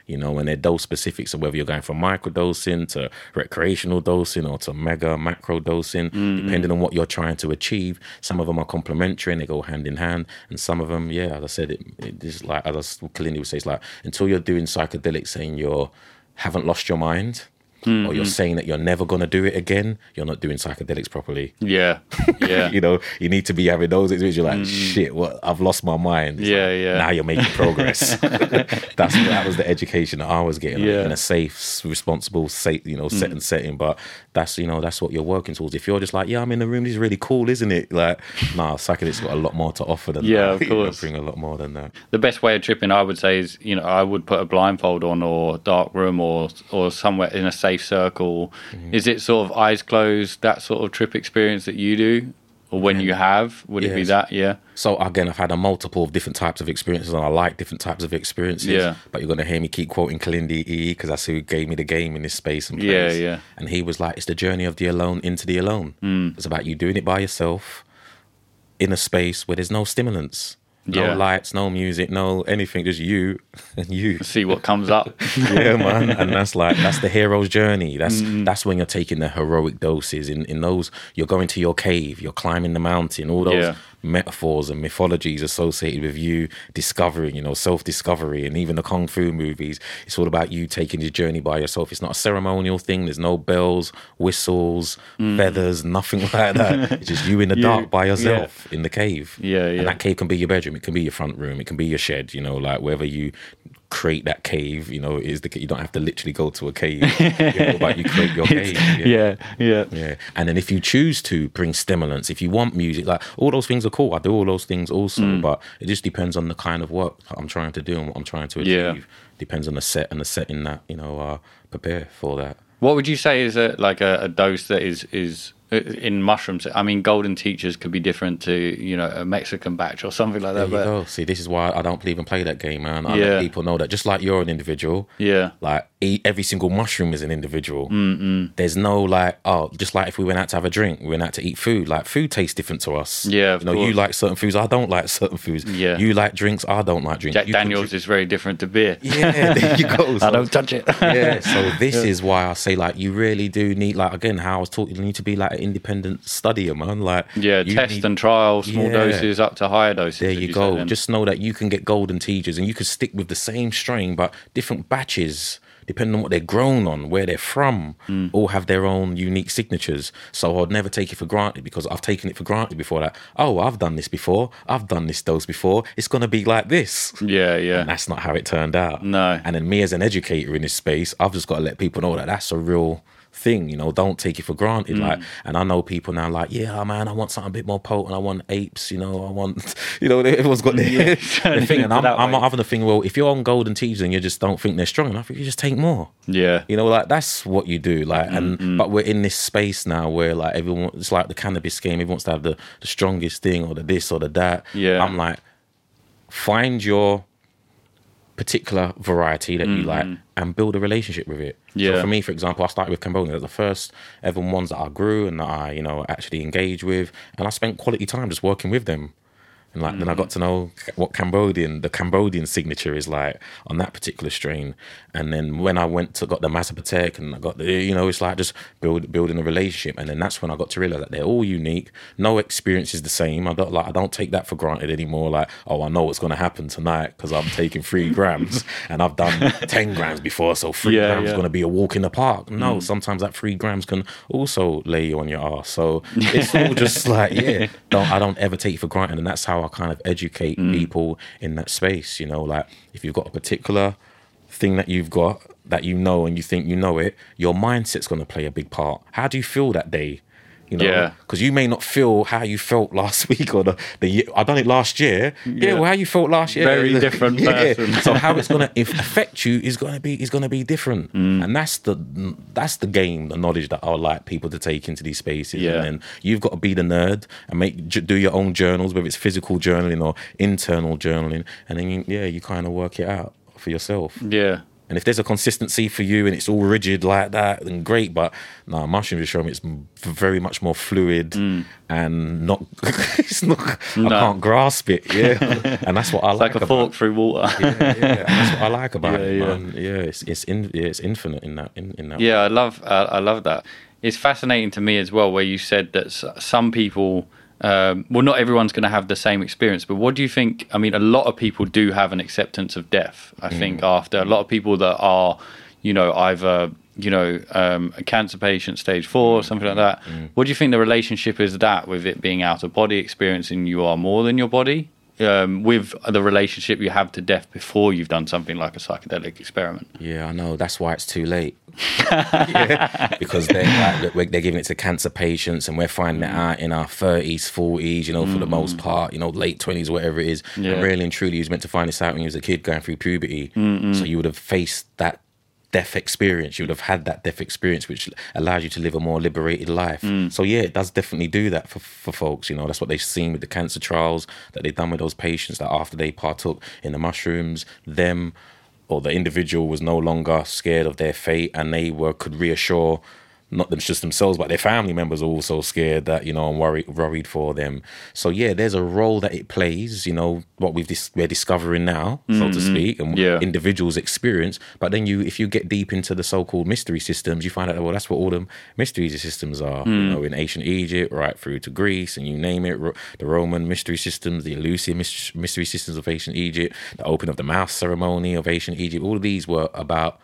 Speaker 2: you know, and they're dose specific. So whether you're going from microdosing to recreational dosing or to mega macro dosing,
Speaker 1: Mm-hmm.
Speaker 2: depending on what you're trying to achieve, some of them are complementary and they go hand in hand, and some of them, yeah, as I said, it, it is like as Kalindi would say, it's like until you're doing psychedelics saying you're haven't lost your mind. Or
Speaker 1: Mm-hmm.
Speaker 2: you're saying that you're never gonna do it again. You're not doing psychedelics properly.
Speaker 1: Yeah, yeah.
Speaker 2: you know, you need to be having those experiences. You're like, shit, what? I've lost my mind. It's
Speaker 1: Yeah,
Speaker 2: like,
Speaker 1: yeah.
Speaker 2: Now you're making progress. That's that was the education that I was getting like,
Speaker 1: Yeah. Mm.
Speaker 2: in a safe, responsible, safe, you know, set and setting. But that's you know that's what you're working towards. If you're just like, yeah, I'm in the room. This is really cool, isn't it? Like, nah, psychedelics got a lot more to offer than
Speaker 1: Yeah,
Speaker 2: that.
Speaker 1: of course.
Speaker 2: bring a lot more than that.
Speaker 1: the best way of tripping i would say is you know i would put a blindfold on or dark room or or somewhere in a safe circle
Speaker 2: Mm-hmm.
Speaker 1: is it sort of eyes closed that sort of trip experience that you do or when you have would it be that yeah
Speaker 2: So again, I've had a multiple of different types of experiences, and I like different types of experiences.
Speaker 1: Yeah.
Speaker 2: But you're gonna hear me keep quoting Kalindi E because that's who gave me the game in this space and
Speaker 1: Yeah,
Speaker 2: place.
Speaker 1: yeah.
Speaker 2: And he was like, "It's the journey of the alone into the alone.
Speaker 1: Mm.
Speaker 2: It's about you doing it by yourself in a space where there's no stimulants, no
Speaker 1: Yeah.
Speaker 2: lights, no music, no anything, just you and you."
Speaker 1: see what comes up
Speaker 2: yeah, man. And that's like that's the hero's journey. That's
Speaker 1: Mm.
Speaker 2: that's when you're taking the heroic doses. In in those, you're going to your cave, you're climbing the mountain. All those
Speaker 1: Yeah.
Speaker 2: Metaphors and mythologies associated with you discovering, you know, self discovery, and even the kung fu movies. It's all about you taking the journey by yourself. It's not a ceremonial thing. There's no bells, whistles, feathers, nothing like that. It's just you in the
Speaker 1: Mm. You-
Speaker 2: dark by yourself in the cave.
Speaker 1: Yeah, yeah.
Speaker 2: And that cave can be your bedroom. It can be your front room. It can be your shed. You know, like wherever you create that cave. You know, is the you don't have to literally go to a cave, you know, but you create your cave.
Speaker 1: yeah yeah
Speaker 2: Yeah, and then if you choose to bring stimulants, if you want music, like all those things are cool. I do all those things also,
Speaker 1: Mm.
Speaker 2: but it just depends on the kind of work I'm trying to do and what I'm trying to achieve.
Speaker 1: Yeah.
Speaker 2: Depends on the set and the setting that you know uh, prepare for that.
Speaker 1: what would you say is a like a, a dose that is is Uh, in mushrooms. I mean, golden teachers could be different to you know a Mexican batch or something like
Speaker 2: There
Speaker 1: that.
Speaker 2: you
Speaker 1: But
Speaker 2: go. See, this is why I don't believe in play that game, man. I
Speaker 1: Yeah.
Speaker 2: let people know that just like you're an individual,
Speaker 1: yeah,
Speaker 2: like e- every single mushroom is an individual. Mm-mm. There's no like, oh, just like if we went out to have a drink, we went out to eat food. Like food tastes different to us.
Speaker 1: Yeah, of
Speaker 2: you know, you like certain foods, I don't like certain foods.
Speaker 1: Yeah.
Speaker 2: you like drinks, I don't like drinks.
Speaker 1: Jack
Speaker 2: You
Speaker 1: Daniels is very different to beer.
Speaker 2: Yeah, there you go.
Speaker 1: I don't touch it.
Speaker 2: yeah, so this is why I say like you really do need like again how I was taught you need to be like an independent studier, man. Like
Speaker 1: yeah,
Speaker 2: you
Speaker 1: test
Speaker 2: need-
Speaker 1: and trial, small
Speaker 2: Yeah.
Speaker 1: doses up to higher doses.
Speaker 2: There
Speaker 1: did
Speaker 2: you go. Just know that you can get golden teachers and you can stick with the same strain, but different batches, depending on what they're grown on, where they're from,
Speaker 1: Hmm.
Speaker 2: all have their own unique signatures. So I'd never take it for granted because I've taken it for granted before that, oh, I've done this before, I've done this dose before, it's going to be like this.
Speaker 1: yeah, yeah,
Speaker 2: And that's not how it turned out.
Speaker 1: No.
Speaker 2: And then me as an educator in this space, I've just got to let people know that that's a real thing. You know, don't take it for granted.
Speaker 1: Mm.
Speaker 2: Like, and I know people now like, yeah, man, I want something a bit more potent. I want apes. You know, I want, you know, everyone's got their, their thing. And I'm, I'm having a thing. Well, if you're on golden teachers and you just don't think they're strong enough, you just take more.
Speaker 1: yeah,
Speaker 2: You know, like that's what you do. Like, and
Speaker 1: Mm-hmm.
Speaker 2: but we're in this space now where like everyone, it's like the cannabis game. Everyone wants to have the, the strongest thing or the this or the that.
Speaker 1: Yeah.
Speaker 2: I'm like, find your particular variety that you like and build a relationship with it.
Speaker 1: Yeah.
Speaker 2: So for me, for example, I started with Cambodia. The first ever ones that I grew and that I, you know, actually engaged with, and I spent quality time just working with them. And like then I mm. got to know what Cambodian, the Cambodian signature is like on that particular strain. And then when I went to got the Mazatapec and I got the, you know, it's like just build building a relationship. And then that's when I got to realize that they're all unique. No experience is the same. I don't like I don't take that for granted anymore. Like oh, I know what's going to happen tonight because I'm taking three grams and I've done ten grams before, so three
Speaker 1: Yeah,
Speaker 2: grams is
Speaker 1: yeah.
Speaker 2: going to be a walk in the park. No, mm. sometimes that three grams can also lay you on your ass. So it's all just like yeah, don't I don't ever take it for granted, and that's how I kind of educate mm. people in that space. You know, like if you've got a particular thing that you've got that you know and you think you know it, your mindset's going to play a big part. How do you feel that day? You know,
Speaker 1: Yeah.
Speaker 2: because you may not feel how you felt last week or the, the year. I done it last year. Yeah,
Speaker 1: Yeah.
Speaker 2: well, how you felt last year?
Speaker 1: Very different person.
Speaker 2: so how it's gonna if affect you is gonna be is gonna be different,
Speaker 1: Mm.
Speaker 2: and that's the that's the game, the knowledge that I would like people to take into these spaces.
Speaker 1: Yeah.
Speaker 2: And then you've got to be the nerd and make do your own journals, whether it's physical journaling or internal journaling, and then you, yeah, you kind of work it out for yourself.
Speaker 1: yeah.
Speaker 2: And if there's a consistency for you and it's all rigid like that, then great. But no, mushrooms is showing me it's very much more fluid and not. it's not. I
Speaker 1: Mm.
Speaker 2: Can't grasp it. Yeah, and that's what I
Speaker 1: Like
Speaker 2: like.
Speaker 1: a
Speaker 2: about
Speaker 1: fork through water.
Speaker 2: yeah, yeah, that's what I like about
Speaker 1: Yeah,
Speaker 2: it,
Speaker 1: yeah.
Speaker 2: man. Yeah, it's it's in, yeah, it's infinite in that in, in that.
Speaker 1: Yeah, I love uh, I love that. It's fascinating to me as well, where you said that some people, um, well, not everyone's going to have the same experience. But what do you think? I mean, a lot of people do have an acceptance of death. I think after a lot of people that are, you know, either you know, um, a cancer patient, stage four, or something like that. What do you think the relationship is that with it being out of body experience and you are more than your body? Um, with the relationship you have to death before you've done something like a psychedelic experiment.
Speaker 2: Yeah, I know. That's why it's too late. Yeah, Because they're like, they're giving it to cancer patients, and we're finding it out in our thirties, forties. You know, for the most part, you know, late twenties, whatever it is.
Speaker 1: Yeah.
Speaker 2: And really and truly, you was meant to find this out when you was a kid going through puberty. So you would have faced that death experience. You would have had that death experience, which allows you to live a more liberated life. Mm. So yeah, it does definitely do that for for folks. You know, that's what they've seen with the cancer trials that they've done with those patients. That after they partook in the mushrooms, them or the individual was no longer scared of their fate and they were could reassure not them just themselves but their family members are also scared that you know and worried worried for them. So yeah there's a role that it plays you know what we've dis- we're discovering now so to mm-hmm. speak and
Speaker 1: Yeah.
Speaker 2: individuals experience. But then you if you get deep into the so-called mystery systems you find out that, well that's what all the mystery systems are you mm. know in ancient egypt right through to greece and you name it Ro- the roman mystery systems the Eleusinian mys- mystery systems of ancient egypt the opening of the mouth ceremony of ancient egypt. All of these were about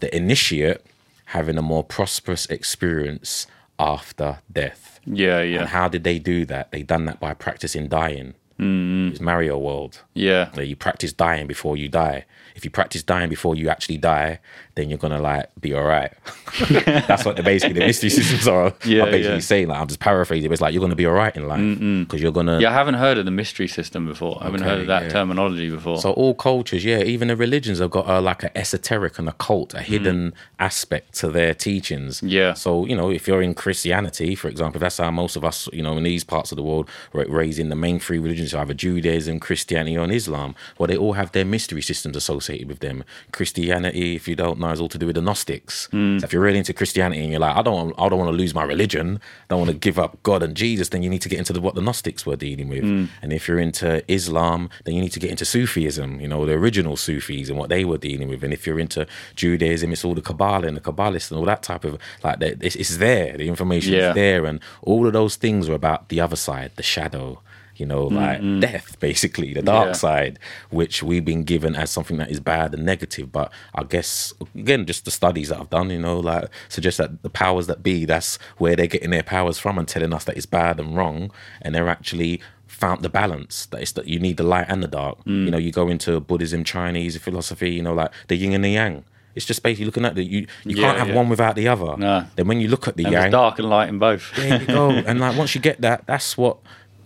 Speaker 2: the initiate having a more prosperous experience after death
Speaker 1: Yeah, yeah.
Speaker 2: and how did they do that? They done that by practicing dying. Mm-hmm. It's Mario World.
Speaker 1: Yeah.
Speaker 2: Where you practice dying before you die. If you practice dying before you actually die, then you're gonna like be all right. That's what the basically the mystery systems are,
Speaker 1: Yeah,
Speaker 2: are basically
Speaker 1: yeah.
Speaker 2: saying. Like I'm just paraphrasing. But it's like you're gonna be all right in life because you're gonna.
Speaker 1: Yeah, I haven't heard of the mystery system before. I haven't
Speaker 2: Okay,
Speaker 1: heard of that
Speaker 2: yeah.
Speaker 1: terminology before.
Speaker 2: So all cultures, yeah, even the religions have got a, like an esoteric and a cult, a hidden aspect to their teachings.
Speaker 1: Mm. Yeah.
Speaker 2: So you know, if you're in Christianity, for example, that's how most of us, you know, in these parts of the world, raised in the main three religions, either Judaism, Christianity, or Islam. Well, they all have their mystery systems associated with them. Christianity, if you don't know, is all to do with the Gnostics.
Speaker 1: Mm.
Speaker 2: So if you're really into Christianity and you're like, I don't, I don't want to lose my religion, I don't want to give up God and Jesus, then you need to get into the, what the Gnostics were dealing with.
Speaker 1: Mm.
Speaker 2: And if you're into Islam, then you need to get into Sufism, you know, the original Sufis and what they were dealing with. And if you're into Judaism, it's all the Kabbalah and the Kabbalists and all that type of like. It's, it's there. The information
Speaker 1: Yeah.
Speaker 2: is there, and all of those things are about the other side, the shadow. You know, mm, like mm. death, basically, the dark
Speaker 1: Yeah.
Speaker 2: side, which we've been given as something that is bad and negative. But I guess again, just the studies that I've done, you know, like suggest that the powers that be, that's where they're getting their powers from and telling us that it's bad and wrong, and they're actually found the balance that it's that you need the light and the dark. Mm. You know, you go into Buddhism, Chinese philosophy, you know, like the yin and the yang. It's just basically looking at the you. You
Speaker 1: Yeah,
Speaker 2: can't have
Speaker 1: yeah.
Speaker 2: one without the other.
Speaker 1: No.
Speaker 2: Then when you look at the
Speaker 1: and
Speaker 2: yang,
Speaker 1: dark and light in both.
Speaker 2: there you go. and like once you get that, that's what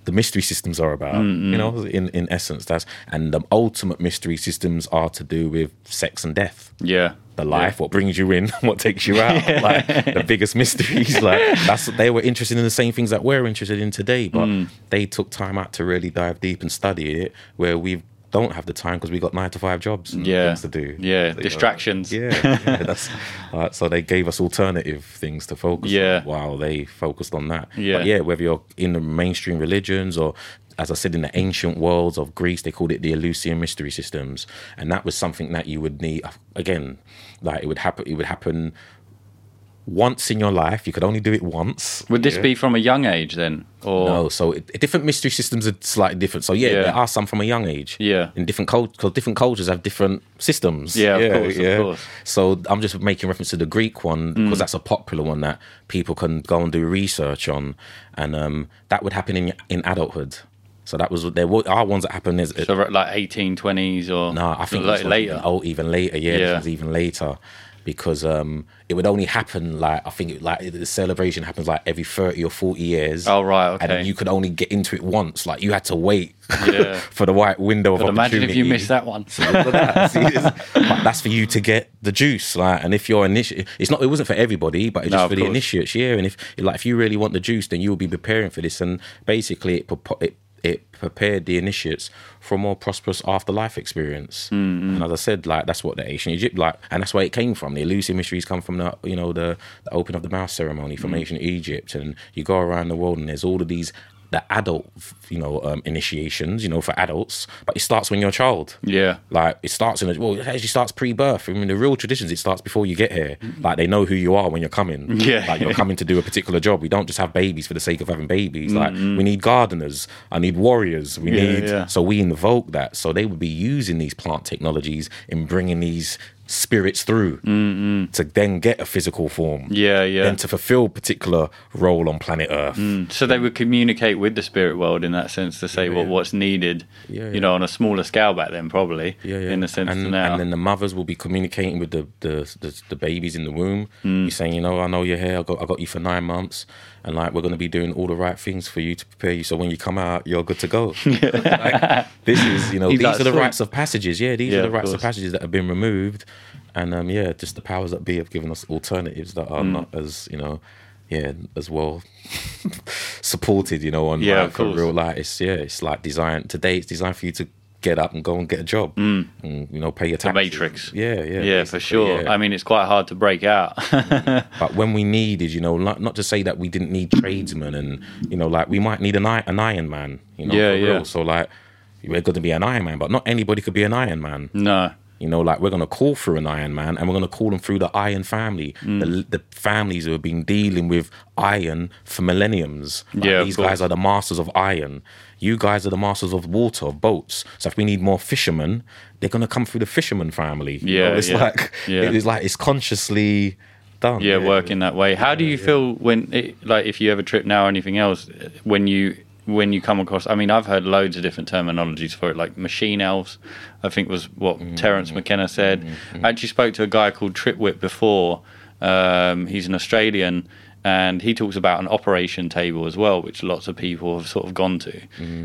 Speaker 2: the mystery systems are about. You know, in in essence, that's and the ultimate mystery systems are to do with sex and death.
Speaker 1: yeah.
Speaker 2: The life, what brings you in, what takes you out, like the biggest mysteries. Like that's they were interested in the same things that we're interested in today, but
Speaker 1: Mm.
Speaker 2: they took time out to really dive deep and study it. Where we don't have the time because we got nine to five jobs
Speaker 1: Yeah.
Speaker 2: things to do.
Speaker 1: Yeah,
Speaker 2: So,
Speaker 1: distractions.
Speaker 2: yeah, yeah, that's uh, so they gave us alternative things to focus
Speaker 1: Yeah.
Speaker 2: on while they focused on that.
Speaker 1: Yeah.
Speaker 2: But yeah, whether you're in the mainstream religions or as I said, in the ancient worlds of Greece, they called it the Eleusinian mystery systems, and that was something that you would need. Again, like it would happen. It would happen once in your life. You could only do it once.
Speaker 1: Would this
Speaker 2: Yeah.
Speaker 1: be from a young age then? Or
Speaker 2: No, so it, different mystery systems are slightly different. So yeah,
Speaker 1: Yeah.
Speaker 2: there are some from a young age.
Speaker 1: Yeah.
Speaker 2: in different cultures, different cultures have different systems.
Speaker 1: Yeah, of course, of course. Mm.
Speaker 2: So I'm just making reference to the Greek one because that's a popular one that people can go and do research on, and um, that would happen in in adulthood. So that was there were- are ones that happen is
Speaker 1: so like eighteen twenties or
Speaker 2: no, I think
Speaker 1: la-
Speaker 2: this was
Speaker 1: later.
Speaker 2: Even, oh, even later. Yeah,
Speaker 1: Yeah.
Speaker 2: even later because um, it would only happen like I think it, like the celebration happens like every thirty or forty years.
Speaker 1: Oh, right, okay.
Speaker 2: And you could only get into it once. Like you had to wait
Speaker 1: Yeah.
Speaker 2: for the right window of
Speaker 1: But imagine
Speaker 2: opportunity.
Speaker 1: if you missed that one.
Speaker 2: That. See, that's for you to get the juice, like. And if you're initiate, it's not. It wasn't for everybody, but it's
Speaker 1: No,
Speaker 2: just for the
Speaker 1: course.
Speaker 2: initiates. Yeah, and if like if you really want the juice, then you will be preparing for this. And basically, it, it prepared the initiates for a more prosperous afterlife experience.
Speaker 1: Mm-hmm.
Speaker 2: And as I said, like that's what the ancient Egypt like, and that's where it came from. The elusive mysteries come from the you know the, the open of the mouth ceremony from ancient Egypt, and you go around the world and there's all of these. The adult, you know, um, initiations, you know, for adults, but it starts when you're a child.
Speaker 1: Yeah.
Speaker 2: Like it starts in a, well, it actually starts pre-birth. I mean, the real traditions it starts before you get here. Like they know who you are when you're coming.
Speaker 1: Yeah.
Speaker 2: like you're coming to do a particular job. We don't just have babies for the sake of having babies. Like
Speaker 1: Mm-hmm.
Speaker 2: we need gardeners. I need warriors. We
Speaker 1: Yeah,
Speaker 2: need.
Speaker 1: yeah.
Speaker 2: So we invoke that. So they would be using these plant technologies in bringing these spirits through to then get a physical form.
Speaker 1: Yeah, yeah.
Speaker 2: Then to fulfill particular role on planet Earth.
Speaker 1: So they would communicate with the spirit world in that sense to say
Speaker 2: Yeah,
Speaker 1: what
Speaker 2: yeah.
Speaker 1: what's needed.
Speaker 2: Yeah,
Speaker 1: You know, on a smaller scale back then, probably.
Speaker 2: Yeah, yeah.
Speaker 1: In the sense
Speaker 2: and,
Speaker 1: now.
Speaker 2: and then the mothers will be communicating with the the, the, the babies in the womb.
Speaker 1: Mm.
Speaker 2: You're saying, you know, I know you're here. I got I got you for nine months, and like we're going to be doing all the right things for you to prepare you. So when you come out, you're good to go. like, this is, you know,
Speaker 1: He's
Speaker 2: these
Speaker 1: like,
Speaker 2: are the
Speaker 1: "Sweet."
Speaker 2: rites of passages. Yeah, these
Speaker 1: Yeah,
Speaker 2: are the
Speaker 1: of
Speaker 2: rites of
Speaker 1: course.
Speaker 2: passages that have been removed, and um, yeah, just the powers that be have given us alternatives that
Speaker 1: Mm.
Speaker 2: are not as you know. Yeah, as well supported, you know, on
Speaker 1: Yeah,
Speaker 2: like,
Speaker 1: of
Speaker 2: for real life. It's yeah, it's like designed today. It's designed for you to get up and go and get a job, and you know, pay your
Speaker 1: Mm. the
Speaker 2: taxes.
Speaker 1: Matrix.
Speaker 2: Yeah, yeah,
Speaker 1: Yeah, for sure.
Speaker 2: yeah.
Speaker 1: I mean, it's quite hard to break out.
Speaker 2: but when we needed, you know, not, not to say that we didn't need tradesmen, and you know, like we might need an, an Iron Man, you know,
Speaker 1: Yeah,
Speaker 2: for
Speaker 1: yeah.
Speaker 2: real. So like, we're going to be an Iron Man, but not anybody could be an Iron Man.
Speaker 1: no.
Speaker 2: You know, like we're going to call through an Iron Man and we're going to call them through the Iron family,
Speaker 1: Mm.
Speaker 2: the, the families who have been dealing with iron for millenniums. Like,
Speaker 1: Yeah,
Speaker 2: these guys are the masters of iron. You guys are the masters of water, of boats. So if we need more fishermen, they're going to come through the fisherman family. You
Speaker 1: Yeah,
Speaker 2: know, it's
Speaker 1: yeah.
Speaker 2: like
Speaker 1: Yeah.
Speaker 2: it's like it's consciously done.
Speaker 1: yeah, working that way. How do you feel when, it, like, if you ever trip now or anything else, when you when you come across, I mean, I've heard loads of different terminologies for it, like machine elves. I think was what
Speaker 2: Mm-hmm.
Speaker 1: Terence McKenna said. I actually spoke to a guy called Tripwhip before. Um, he's an Australian, and he talks about an operation table as well, which lots of people have sort of gone to.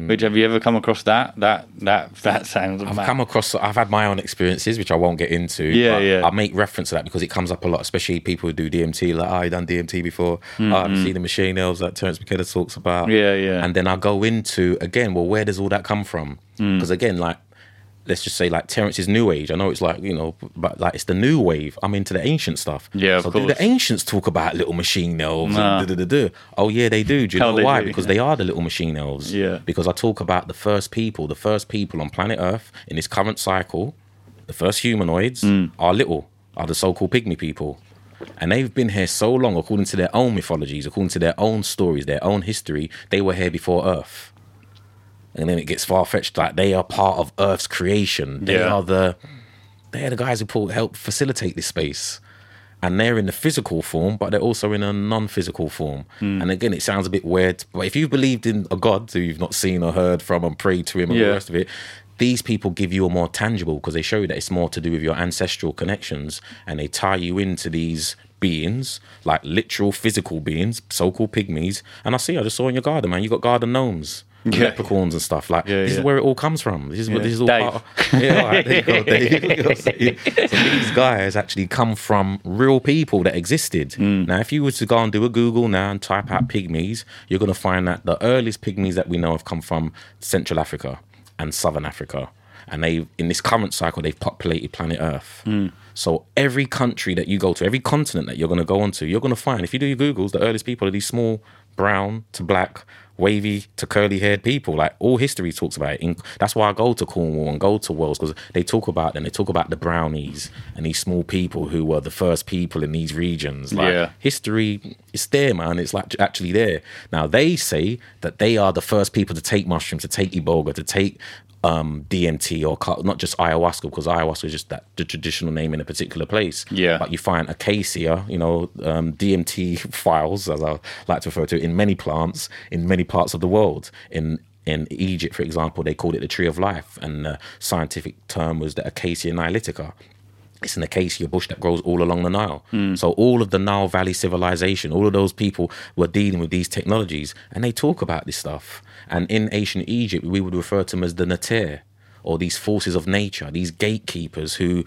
Speaker 1: Which have you ever come across that? That that that sounds.
Speaker 2: Mm. I've
Speaker 1: mad.
Speaker 2: come across. I've had my own experiences, which I won't get into.
Speaker 1: Yeah,
Speaker 2: but
Speaker 1: yeah.
Speaker 2: I make reference to that because it comes up a lot, especially people who do DMT. Like, oh, you done DMT before? Oh, I've seen the machine elves that Terence McKenna talks about.
Speaker 1: Mm-hmm. Yeah, yeah.
Speaker 2: And then I go into again. Well, where does all that come from?
Speaker 1: Mm.
Speaker 2: Because again, like. Let's just say like Terence's new age. I know it's like you know, but like it's the new wave. I'm into the ancient stuff.
Speaker 1: Yeah, of
Speaker 2: so do the ancients talk about little machine elves?
Speaker 1: Nah.
Speaker 2: And da-da-da-da? Oh yeah, they do. Do you
Speaker 1: Hell,
Speaker 2: know why?
Speaker 1: do,
Speaker 2: Because
Speaker 1: yeah.
Speaker 2: they are the little machine elves.
Speaker 1: Yeah.
Speaker 2: Because I talk about the first people, the first people on planet Earth in this current cycle, the first humanoids
Speaker 1: Mm.
Speaker 2: are little, are the so-called pygmy people. And they've been here so long, according to their own mythologies, according to their own stories, their own history, they were here before Earth. And then it gets far fetched, like they are part of Earth's creation. They
Speaker 1: Yeah.
Speaker 2: are the they're the guys who pull, help facilitate this space. And they're in the physical form, but they're also in a non-physical form.
Speaker 1: Hmm.
Speaker 2: And again, it sounds a bit weird, but if you've believed in a God who you've not seen or heard from and prayed to him and all
Speaker 1: Yeah.
Speaker 2: the rest of it, these people give you a more tangible because they show you that it's more to do with your ancestral connections and they tie you into these beings, like literal physical beings, so-called pygmies. And I see, I just saw in your garden, man, you got garden gnomes.
Speaker 1: Yeah.
Speaker 2: Leprechauns and stuff like
Speaker 1: Yeah,
Speaker 2: this
Speaker 1: yeah.
Speaker 2: is where it all comes from. This is what this is all
Speaker 1: Dave.
Speaker 2: part of. Yeah, all right, there you go, Dave. so these guys actually come from real people that existed.
Speaker 1: Hmm.
Speaker 2: Now, if you were to go and do a Google now and type out pygmies, you're going to find that the earliest pygmies that we know have come from Central Africa and Southern Africa. And they, in this current cycle, they've populated planet Earth.
Speaker 1: Hmm.
Speaker 2: So every country that you go to, every continent that you're going to go onto, you're going to find, if you do your Googles, the earliest people are these small, brown to black, wavy to curly haired people. Like all history talks about it. In, that's why I go to Cornwall and go to Wales because they talk about them. They talk about the brownies and these small people who were the first people in these regions. Like
Speaker 1: Yeah.
Speaker 2: history is there, man. It's like actually there. Now they say that they are the first people to take mushrooms, to take iboga, to take um, DMT or not just ayahuasca because ayahuasca is just that the traditional name in a particular place.
Speaker 1: Yeah.
Speaker 2: But you find acacia, you know, um, DMT files, as I like to refer to, it, in many plants in many parts of the world. In in Egypt, for example, they called it the tree of life, and the scientific term was the Acacia nilotica. It's an acacia bush that grows all along the Nile. Hmm. So all of the Nile Valley civilization, all of those people were dealing with these technologies, and they talk about this stuff. And in ancient Egypt, we would refer to them as the Natir, or these forces of nature, these gatekeepers who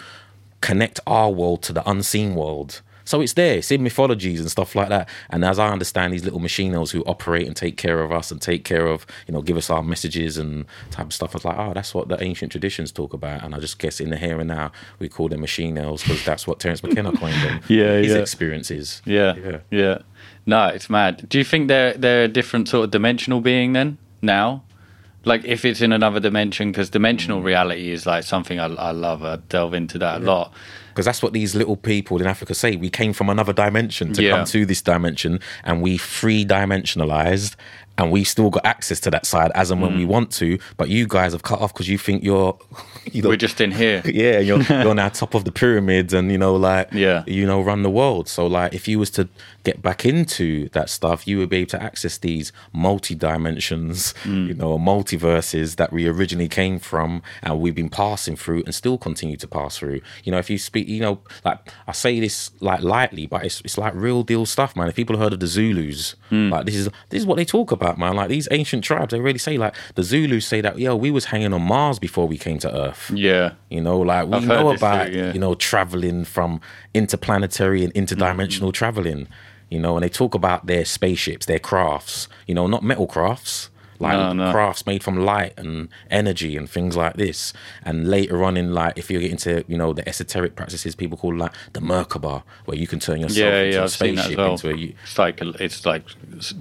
Speaker 2: connect our world to the unseen world. So it's there, it's in mythologies and stuff like that. And as I understand, these little machine elves who operate and take care of us and take care of, you know, give us our messages and type of stuff. I was like, oh, that's what the ancient traditions talk about. And I just guess in the here and now, we call them machine elves because that's what Terence McKenna coined them.
Speaker 1: Yeah,
Speaker 2: His
Speaker 1: yeah.
Speaker 2: experiences.
Speaker 1: Yeah,
Speaker 2: Yeah.
Speaker 1: yeah, No, it's mad. Do you think they're they're a different sort of dimensional being then now? Like if it's in another dimension, because dimensional
Speaker 2: Mm.
Speaker 1: reality is like something I, I love. I delve into that a lot.
Speaker 2: Because that's what these little people in Africa say. We came from another dimension to
Speaker 1: Yeah.
Speaker 2: come to this dimension, and we three dimensionalized, and we still got access to that side as and when
Speaker 1: Mm.
Speaker 2: we want to. But you guys have cut off because you think you're, you know,
Speaker 1: We're just in here.
Speaker 2: yeah, you're you're now top of the pyramids, and you know, like,
Speaker 1: Yeah.
Speaker 2: you know, run the world. So, like, if you was to get back into that stuff, you would be able to access these multi dimensions,
Speaker 1: Mm.
Speaker 2: you know, multiverses that we originally came from, and we've been passing through, and still continue to pass through. You know, if you speak, you know, like I say this like lightly, but it's it's like real deal stuff, man. If people heard of the Zulus,
Speaker 1: Mm.
Speaker 2: like this is this is what they talk about, man. Like these ancient tribes, they really say like the Zulus say that, yo, we was hanging on Mars before we came to Earth.
Speaker 1: Yeah,
Speaker 2: You know, like we
Speaker 1: I've
Speaker 2: know about
Speaker 1: yeah.
Speaker 2: you know traveling from interplanetary and interdimensional
Speaker 1: Mm-hmm.
Speaker 2: traveling. You know, and they talk about their spaceships, their crafts. You know, not metal crafts, like
Speaker 1: No, no.
Speaker 2: crafts made from light and energy and things like this. And later on in like, if you get into you know the esoteric practices, people call like the Merkaba, where you can turn yourself
Speaker 1: yeah,
Speaker 2: into
Speaker 1: yeah.
Speaker 2: a
Speaker 1: I've seen that as
Speaker 2: spaceship
Speaker 1: well.
Speaker 2: into a. You,
Speaker 1: It's like it's like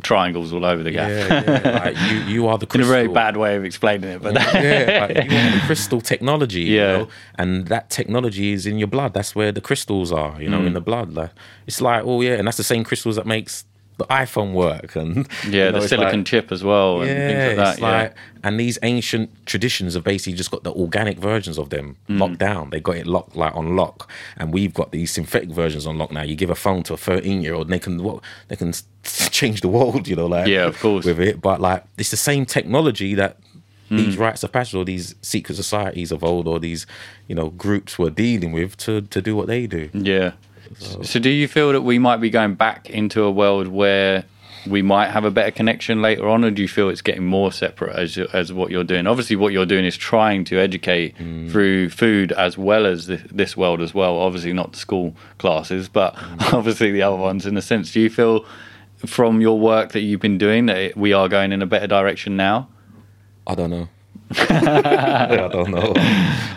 Speaker 1: triangles all over the gap.
Speaker 2: yeah, yeah, like you, you are the crystal.
Speaker 1: In a very bad way of explaining it, but
Speaker 2: yeah, like you want the crystal technology, you
Speaker 1: Yeah.
Speaker 2: know, and that technology is in your blood. That's where the crystals are, you know,
Speaker 1: Mm.
Speaker 2: in the blood. Like, it's like, oh yeah, and that's the same crystals that makes the iPhone work and
Speaker 1: Yeah,
Speaker 2: you know,
Speaker 1: the silicon
Speaker 2: like-
Speaker 1: chip as well, and
Speaker 2: yeah,
Speaker 1: things like that.
Speaker 2: it's
Speaker 1: yeah.
Speaker 2: like, and these ancient traditions have basically just got the organic versions of them
Speaker 1: Mm.
Speaker 2: locked down. They got it locked like on lock, and we've got these synthetic versions on lock now. You give a phone to a thirteen-year-old, and they can what they can change the world, you know, like
Speaker 1: Yeah, of course.
Speaker 2: with it. But like, it's the same technology that.
Speaker 1: Mm.
Speaker 2: These rites of passage, or these secret societies of old, or these, you know, groups were dealing with to to do what they do.
Speaker 1: Yeah. So, do you feel that we might be going back into a world where we might have a better connection later on, or do you feel it's getting more separate as as what you're doing? Obviously, what you're doing is trying to educate mm. through food as well as this, this world as well. Obviously, not the school classes, but mm. obviously the other ones. In a sense, do you feel from your work that you've been doing that we are going in a better direction now?
Speaker 2: I don't know. I don't know.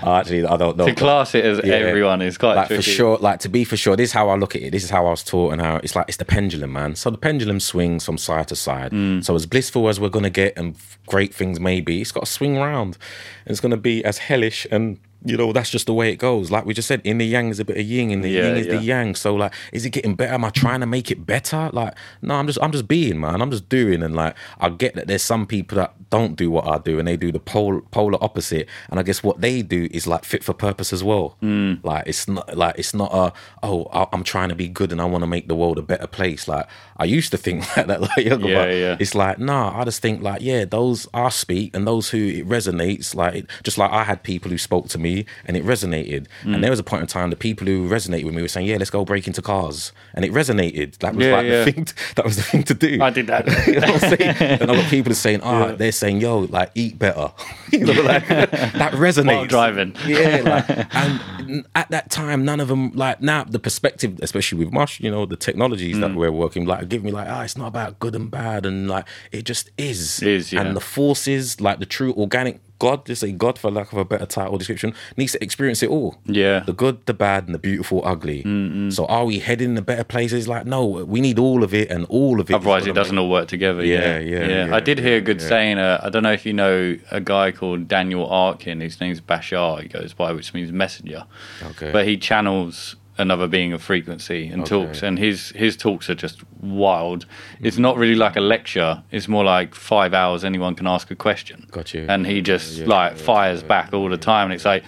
Speaker 2: Actually, I don't know.
Speaker 1: To class it as
Speaker 2: Yeah.
Speaker 1: everyone is quite
Speaker 2: like
Speaker 1: tricky.
Speaker 2: for sure like to be for sure this is how i look at it this is how i was taught and how it's like it's the pendulum man so the pendulum swings from side to side
Speaker 1: Mm.
Speaker 2: so as blissful as we're going to get and great things maybe, it's got to swing round and it's going to be as hellish and you know that's just the way it goes. Like we just said in the yang is a bit of yin in the
Speaker 1: Yeah,
Speaker 2: yin is
Speaker 1: yeah.
Speaker 2: the yang. So like is it getting better? Am i trying to make it better? Like no i'm just i'm just being man. I'm just doing. And like i get that there's some people that don't do what i do and they do the pol- polar opposite. And i guess what they do is like fit for purpose as well.
Speaker 1: Mm.
Speaker 2: like it's not like it's not a oh I- i'm trying to be good and i want to make the world a better place. Like i used to think like that like younger
Speaker 1: Yeah,
Speaker 2: but
Speaker 1: yeah.
Speaker 2: it's like nah i just think like yeah those i speak and those who it resonates like it, just like i had people who spoke to me and it resonated
Speaker 1: Mm.
Speaker 2: and there was a point in time the people who resonated with me were saying yeah let's go break into cars and it resonated that was
Speaker 1: Yeah,
Speaker 2: like
Speaker 1: yeah.
Speaker 2: the thing that was the thing to do
Speaker 1: I did that.
Speaker 2: you know what I'm saying? And other people are saying, oh,
Speaker 1: Yeah.
Speaker 2: they're saying, yo, like, eat better. you know, like, that resonates.
Speaker 1: While driving.
Speaker 2: Yeah. Like, and at that time, none of them, like, now the perspective, especially with Mush, you know, the technologies
Speaker 1: Mm.
Speaker 2: that we're working, like, give me, like, ah, it's not about good and bad. And, like, it just is.
Speaker 1: Is, yeah.
Speaker 2: And the forces, like, the true organic God, just say God for lack of a better title description, needs to experience it all.
Speaker 1: Yeah.
Speaker 2: The good, the bad, and the beautiful, ugly. So are we heading in the better places? Like, no, we need all of it, and all of it.
Speaker 1: Otherwise, it doesn't
Speaker 2: make-
Speaker 1: all work together.
Speaker 2: Yeah,
Speaker 1: Yeah,
Speaker 2: yeah, yeah,
Speaker 1: I did hear a good
Speaker 2: yeah.
Speaker 1: saying. Uh, I don't know if you know a guy called Darryl Anka. His name's Bashar. He goes by, which means messenger.
Speaker 2: Okay.
Speaker 1: But he channels another being of frequency and
Speaker 2: Okay.
Speaker 1: talks, and his his talks are just wild. It's not really like a lecture. It's more like five hours. Anyone can ask a question.
Speaker 2: Got you.
Speaker 1: And he just
Speaker 2: Yeah,
Speaker 1: like
Speaker 2: yeah,
Speaker 1: fires back all the time, and it's like.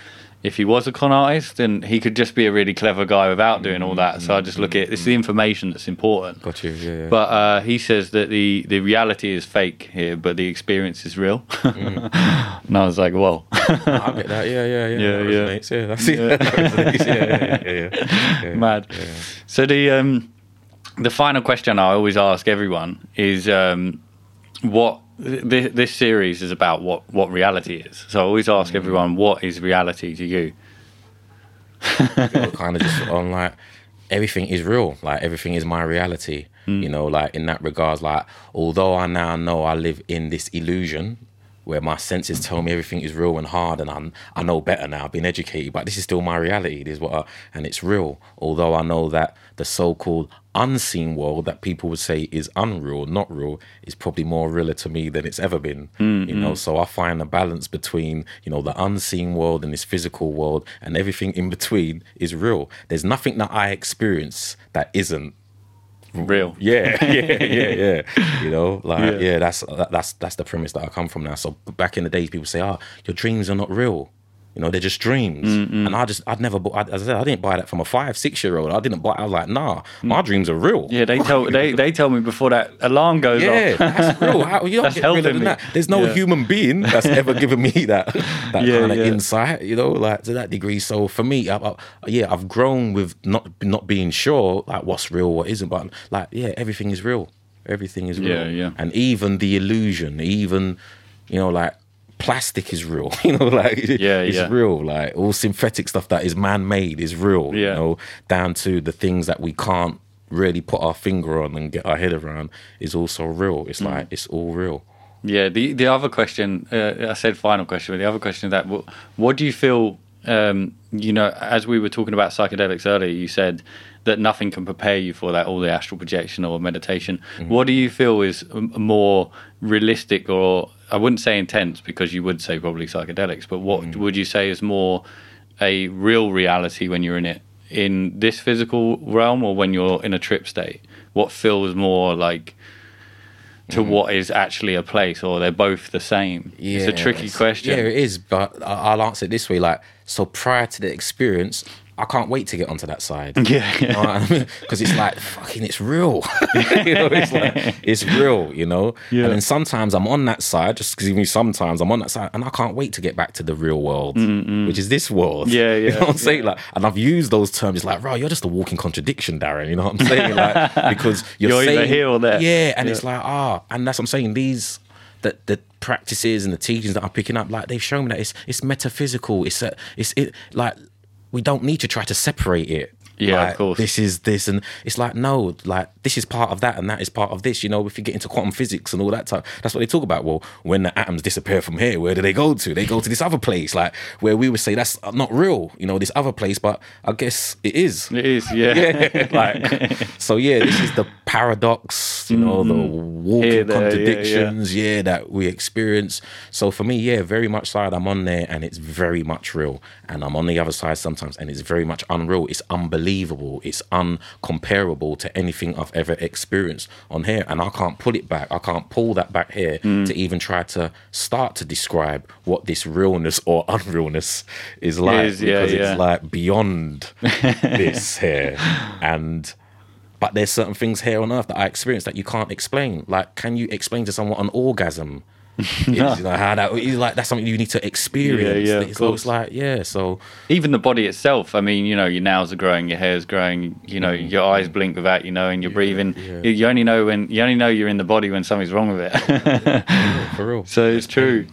Speaker 1: If he was a con artist, then he could just be a really clever guy without doing all that. So I just look at it's the information that's important.
Speaker 2: Got you. Yeah. yeah.
Speaker 1: But uh, he says that the, the reality is fake here, but the experience is real. and I was like, whoa.
Speaker 2: I get that. Yeah, yeah, yeah.
Speaker 1: Yeah,
Speaker 2: That
Speaker 1: yeah.
Speaker 2: resonates. Yeah, that's it. Yeah, yeah, yeah, yeah, yeah.
Speaker 1: Mad. So the um, the final question I always ask everyone is um, what th- this series is about. What what reality is. So I always ask
Speaker 2: Mm.
Speaker 1: everyone, what is reality to you?
Speaker 2: kind of just on like everything is real like everything is my reality you know like in that regards like although i now know i live in this illusion where my senses tell me everything is real and hard and I'm, i know better now i've been educated but this is still my reality this is what I, and it's real. Although i know that the so-called unseen world that people would say is unreal not real is probably more realer to me than it's ever been hmm, you know? Hmm. so i find a balance between you know the unseen world and this physical world and everything in between is real. There's nothing that i experience that isn't
Speaker 1: Real.
Speaker 2: yeah, yeah, yeah, yeah. You know, like
Speaker 1: Yeah.
Speaker 2: yeah, that's that, that's that's the premise that I come from now. So back in the days, people say, "Oh, your dreams are not real." You know, they're just dreams. And I just, I'd never, bought, as I said, I didn't buy that from a five, six year old. I didn't buy. I was like, nah, mm. my dreams are real.
Speaker 1: Yeah, they tell they, they tell me before that alarm goes
Speaker 2: Yeah,
Speaker 1: off.
Speaker 2: that's real. How, you don't
Speaker 1: That's
Speaker 2: get realer than
Speaker 1: me.
Speaker 2: that. There's no
Speaker 1: Yeah.
Speaker 2: human being that's ever given me that that
Speaker 1: Yeah,
Speaker 2: kind of
Speaker 1: yeah.
Speaker 2: insight. You know, like to that degree. So for me, I, I, yeah, I've grown with not not being sure like what's real, what isn't. But like, yeah, everything is real. Everything is real.
Speaker 1: Yeah, yeah.
Speaker 2: And even the illusion, even you know, like plastic is real. You know, like
Speaker 1: Yeah,
Speaker 2: it's
Speaker 1: yeah.
Speaker 2: real. Like all synthetic stuff that is man made is real. You
Speaker 1: Yeah.
Speaker 2: know, down to the things that we can't really put our finger on and get our head around is also real. It's
Speaker 1: Mm.
Speaker 2: like it's all real.
Speaker 1: Yeah. The the other question, uh, I said final question, but the other question is that what, what do you feel? Um, you know, as we were talking about psychedelics earlier, you said that nothing can prepare you for that, all the astral projection or meditation. What do you feel is m- more realistic, or I wouldn't say intense because you would say probably psychedelics, but what would you say is more a real reality when you're in it in this physical realm or when you're in a trip state? what feels more like to
Speaker 2: Mm-hmm.
Speaker 1: what is actually a place, or they're both the same? it's a tricky
Speaker 2: it's-
Speaker 1: question.
Speaker 2: Yeah, it is, but I'll answer it this way: like, so prior to the experience, I can't wait to get onto that side.
Speaker 1: Yeah.
Speaker 2: because it's like fucking, it's real. you know, it's like it's real, you know.
Speaker 1: Yeah.
Speaker 2: And then sometimes I'm on that side, just because even sometimes I'm on that side, and I can't wait to get back to the real world, which is this world.
Speaker 1: Yeah, yeah.
Speaker 2: You know what I'm saying? Like, and I've used those terms. It's like, right, you're just a walking contradiction, Darren. You know what I'm saying? Like, because you're,
Speaker 1: You're either here or there.
Speaker 2: Yeah, and
Speaker 1: Yeah.
Speaker 2: it's like ah, and that's what I'm saying. These the the practices and the teachings that I'm picking up, like they've shown me that it's it's metaphysical. It's a, it's it like we don't need to try to separate it.
Speaker 1: Yeah, of course.
Speaker 2: This is this, and it's like no, like this is part of that, and that is part of this. You know, if you get into quantum physics and all that type, that's what they talk about. Well, when the atoms disappear from here, where do they go to? They go to this other place, like where we would say that's not real. You know, this other place, but I guess it is.
Speaker 1: It is, yeah.
Speaker 2: Yeah, like so. Yeah, this is the paradox. You know, the walking
Speaker 1: Mm-hmm. There, yeah, yeah.
Speaker 2: contradictions. Yeah, that we experience. So for me, yeah, very much side. I'm on there, and it's very much real. And I'm on the other side sometimes, and it's very much unreal. It's unbelievable. It's uncomparable to anything I've ever experienced on here. And I can't pull it back. I can't pull that back here
Speaker 1: Mm.
Speaker 2: to even try to start to describe what this realness or unrealness is like.
Speaker 1: Is, yeah,
Speaker 2: because it's like beyond this here. And but there's certain things here on earth that I experience that you can't explain. Like, can you explain to someone an orgasm? It's, you know, how that it's like that's something you need to experience.
Speaker 1: Yeah, yeah,
Speaker 2: so it's like, yeah, so
Speaker 1: Even the body itself. I mean, you know, your nails are growing, your hair's growing. You know, your eyes blink without you knowing. You're breathing.
Speaker 2: Mm. yeah.
Speaker 1: You, you only know when you only know you're in the body when something's wrong with it.
Speaker 2: for real.
Speaker 1: so it's true.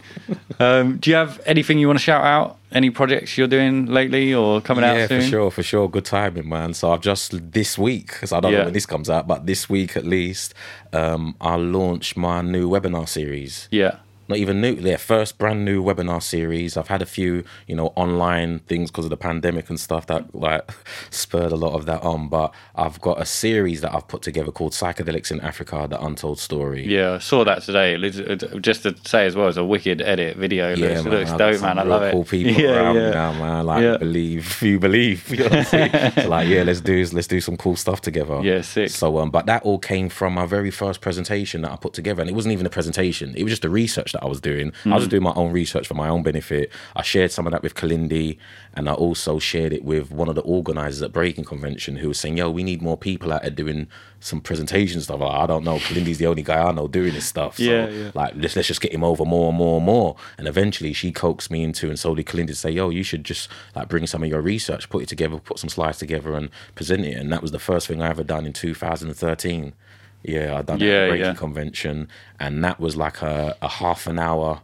Speaker 1: Um, do you have anything you want to shout out? Any projects you're doing lately or coming
Speaker 2: yeah,
Speaker 1: out soon?
Speaker 2: for sure, for sure. Good timing, man. So I've just this week, because I don't
Speaker 1: Yeah.
Speaker 2: know when this comes out, but this week at least, um, I'll launch my new webinar series.
Speaker 1: Yeah.
Speaker 2: Not even new their first brand new webinar series i've had a few you know online things because of the pandemic and stuff that like spurred a lot of that on but i've got a series that i've put together called psychedelics in africa the untold story
Speaker 1: Yeah, I saw that today. It it- Just to say as well, it's a wicked edit video. It looks, it looks dope, man. I love it.
Speaker 2: Cool people
Speaker 1: yeah,
Speaker 2: around
Speaker 1: yeah.
Speaker 2: me now, man. Like
Speaker 1: Yeah.
Speaker 2: believe, you believe. You know what I'm saying? So, like, yeah, let's do let's do some cool stuff together.
Speaker 1: Yeah, sick.
Speaker 2: So, um, but that all came from my very first presentation that I put together, and it wasn't even a presentation. It was just a research that I was doing. I was mm. doing my own research for my own benefit. I shared some of that with Kalindi, and I also shared it with one of the organizers at Breaking Convention, who was saying, "Yo, we need more people out there doing some presentation stuff." Like, I don't know. Kalindi's the only guy I know doing this stuff. So,
Speaker 1: Yeah, yeah.
Speaker 2: like let's let's just get him over more and more and more. And eventually she coaxed me into and so did Kalindi to say, yo, you should just like bring some of your research, put it together, put some slides together and present it. And that was the first thing I ever done in 2013. Yeah, I done
Speaker 1: Yeah,
Speaker 2: at Breaking
Speaker 1: yeah.
Speaker 2: convention. And that was like a, a half an hour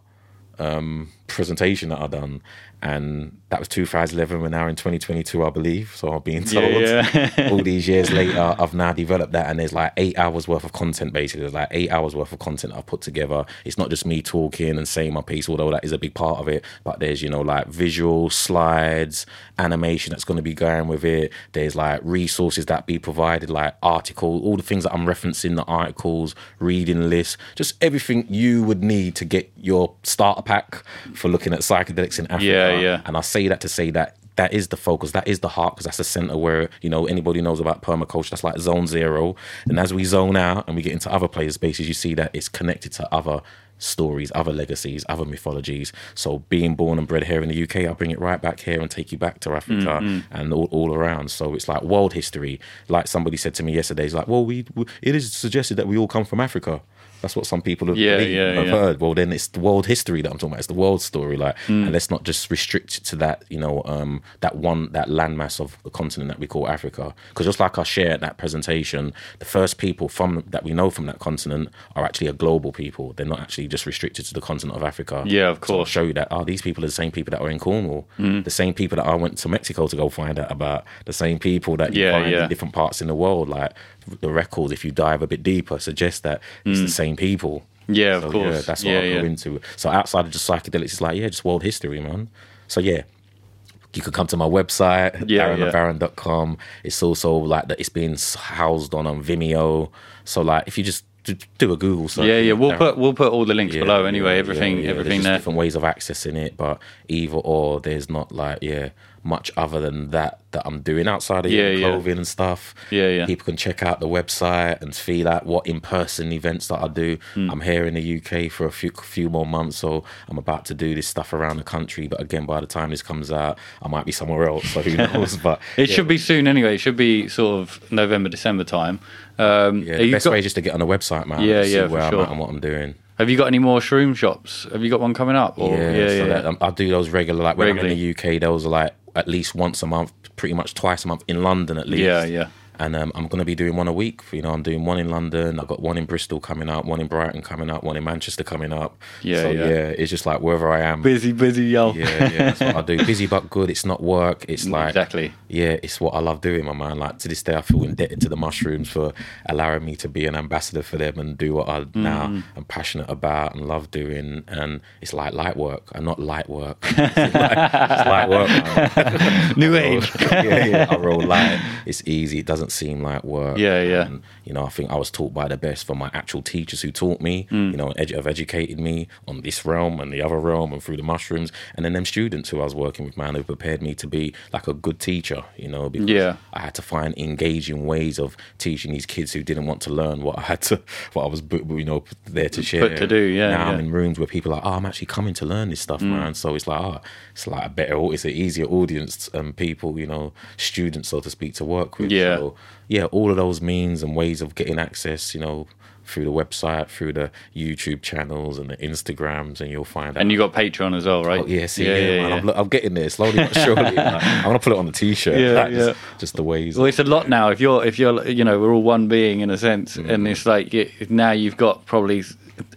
Speaker 2: um, presentation that I done. And that was 2011. We're now in 2022, I believe. So I'm being told.
Speaker 1: Yeah, yeah.
Speaker 2: all these years later, I've now developed that, and there's like eight hours worth of content. Basically, there's like eight hours worth of content I've put together. It's not just me talking and saying my piece, although that is a big part of it. But there's you know like visual slides, animation that's going to be going with it. There's like resources that be provided, like article, all the things that I'm referencing, the articles, reading lists, just everything you would need to get your starter pack for looking at psychedelics in Africa.
Speaker 1: Yeah, yeah.
Speaker 2: And I say that to say that that is the focus, that is the heart, because that's the center where, you know, anybody knows about permaculture, that's like zone zero. And as we zone out and we get into other player spaces, you see that it's connected to other stories, other legacies, other mythologies. So being born and bred here in the UK, I bring it right back here and take you back to Africa mm, mm. and all, all around. So it's like world history. Like somebody said to me yesterday, it's like, well, we, we it is suggested that we all come from Africa. That's what some people have,
Speaker 1: Yeah,
Speaker 2: believed,
Speaker 1: yeah,
Speaker 2: have
Speaker 1: yeah.
Speaker 2: heard. Well, then it's the world history that I'm talking about. It's the world story, like,
Speaker 1: Mm.
Speaker 2: and let's not just restrict it to that, you know, um, that one, that landmass of the continent that we call Africa. Because just like I shared at that presentation, the first people from that we know from that continent are actually a global people. They're not actually just restricted to the continent of Africa.
Speaker 1: Yeah, of
Speaker 2: So
Speaker 1: course.
Speaker 2: show you that. Oh, these people are the same people that are in Cornwall.
Speaker 1: Mm.
Speaker 2: The same people that I went to Mexico to go find out about. The same people that you
Speaker 1: Yeah,
Speaker 2: find in different parts in the world. Like the records, if you dive a bit deeper, suggest that it's the same people.
Speaker 1: Mm. Yeah, of
Speaker 2: So,
Speaker 1: course.
Speaker 2: Yeah, that's what
Speaker 1: yeah,
Speaker 2: I'll
Speaker 1: yeah.
Speaker 2: go into. So outside of just psychedelics, it's like, yeah, just world history, man. So yeah. You could come to my website,
Speaker 1: Yeah, yeah.
Speaker 2: darrenlabaron.com. It's also like that it's being housed on on Vimeo. So like if you just do, a Google search.
Speaker 1: Yeah, yeah. We'll put we'll put all the links
Speaker 2: yeah,
Speaker 1: below anyway.
Speaker 2: yeah,
Speaker 1: everything,
Speaker 2: yeah, yeah. There's
Speaker 1: everything
Speaker 2: just
Speaker 1: there.
Speaker 2: different ways of accessing it, but either or, there's not like yeah. Much other than that that I'm doing outside of
Speaker 1: Yeah,
Speaker 2: yeah,
Speaker 1: yeah.
Speaker 2: clothing and stuff.
Speaker 1: Yeah, yeah.
Speaker 2: People can check out the website and feel out what in person events that I do.
Speaker 1: Hmm.
Speaker 2: I'm here in the UK for a few few more months, so I'm about to do this stuff around the country. But again, by the time this comes out, I might be somewhere else. So who knows? But
Speaker 1: It
Speaker 2: yeah,
Speaker 1: should be soon anyway. It should be sort of November, December time. Um,
Speaker 2: Yeah, the best
Speaker 1: got-
Speaker 2: way is just to get on the website, man.
Speaker 1: Yeah,
Speaker 2: see
Speaker 1: yeah, for
Speaker 2: where I'm
Speaker 1: sure.
Speaker 2: at and what I'm doing.
Speaker 1: Have you got any more shroom shops? Have you got one coming up? Or,
Speaker 2: yeah,
Speaker 1: yeah,
Speaker 2: so
Speaker 1: yeah.
Speaker 2: that, um, I do those regular. Like when
Speaker 1: Regularly.
Speaker 2: I'm in the UK, those are like at least once a month, pretty much twice a month in London at least.
Speaker 1: yeah, yeah.
Speaker 2: And um, I'm going to be doing one a week. You know, I'm doing one in London. I've got one in Bristol coming up, one in Brighton coming up, one in Manchester coming up.
Speaker 1: Yeah,
Speaker 2: so,
Speaker 1: yeah.
Speaker 2: It's just like wherever I am.
Speaker 1: Busy, busy, yo.
Speaker 2: Yeah, yeah. That's what I do. Busy but good. It's not work. It's like
Speaker 1: exactly.
Speaker 2: yeah, it's what I love doing, my man. Like to this day, I feel indebted to the mushrooms for allowing me to be an ambassador for them and do what I
Speaker 1: Mm-hmm.
Speaker 2: now am passionate about and love doing. And it's like light work and not light work. it's, like, it's light work.
Speaker 1: New age.
Speaker 2: yeah, yeah. I roll light. It's easy. It doesn't seem like work.
Speaker 1: Yeah, yeah.
Speaker 2: And, you know, I think I was taught by the best from my actual teachers who taught me.
Speaker 1: Mm.
Speaker 2: You know, edu- have educated me on this realm and the other realm and through the mushrooms. And then them students who I was working with, man, who prepared me to be like a good teacher. You know, because
Speaker 1: Yeah.
Speaker 2: I had to find engaging ways of teaching these kids who didn't want to learn what I had to, what I was, you know, there to share.
Speaker 1: to do, yeah,
Speaker 2: Now I'm.
Speaker 1: Mm.
Speaker 2: in rooms where people are like, oh, I'm actually coming to learn this stuff, man. So it's like, oh, it's like a better, it's an easier audience and people, you know, students, so to speak, to work with.
Speaker 1: Yeah.
Speaker 2: So, yeah, all of those means and ways of getting access, you know, through the website, through the YouTube channels and the Instagrams, and you'll find out.
Speaker 1: And you got Patreon as well, right?
Speaker 2: Oh, yeah, see, yeah, man, I'm, I'm getting there slowly but surely. like, I'm gonna put it on the t-shirt.
Speaker 1: Yeah, yeah.
Speaker 2: Just, just the ways.
Speaker 1: Well, it's a lot now. If you're, if you're, you know, we're all one being in a sense,
Speaker 2: Mm.
Speaker 1: and it's like now you've got probably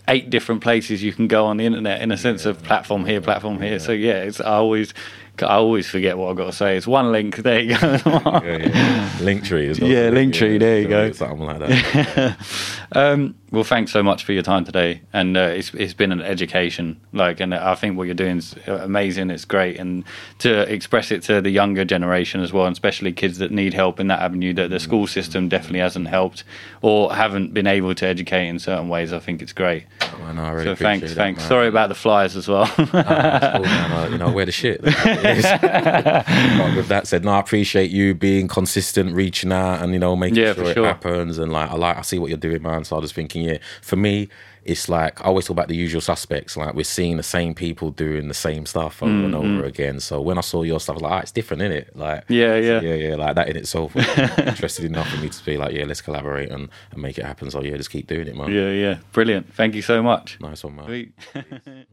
Speaker 1: eight different places you can go on the internet in a sense of platform here, platform here. So yeah, it's I always, I always forget what I've got to say. It's one link. There you go.
Speaker 2: yeah, yeah. Linktree is
Speaker 1: Yeah, Linktree, there you go.
Speaker 2: Something like that.
Speaker 1: Um, well, thanks so much for your time today, and uh, it's it's been an education. Like, and I think what you're doing is amazing. It's great, and to express it to the younger generation as well, and especially kids that need help in that avenue that the school system definitely hasn't helped or haven't been able to educate in certain ways. I think it's great.
Speaker 2: Man, I really
Speaker 1: So thanks,
Speaker 2: that,
Speaker 1: thanks.
Speaker 2: man.
Speaker 1: Sorry about the flyers as well.
Speaker 2: That's cool. Uh, you know, wear the shit. but with that said, no, I appreciate you being consistent, reaching out, and you know, making
Speaker 1: Yeah,
Speaker 2: sure
Speaker 1: for
Speaker 2: it happens. And like, I like, I see what you're doing, man. So I was thinking, yeah, for me, it's like I always talk about the usual suspects. Like we're seeing the same people doing the same stuff over and over again. So when I saw your stuff, I was like, ah, it's different, isn't it? Like,
Speaker 1: Mm-hmm. Yeah, yeah.
Speaker 2: yeah, yeah. Like that in itself, was interested enough for me to be like, yeah, let's collaborate and, and make it happen. So yeah, just keep doing it, man.
Speaker 1: yeah, yeah, brilliant. Thank you so much.
Speaker 2: Nice one, man.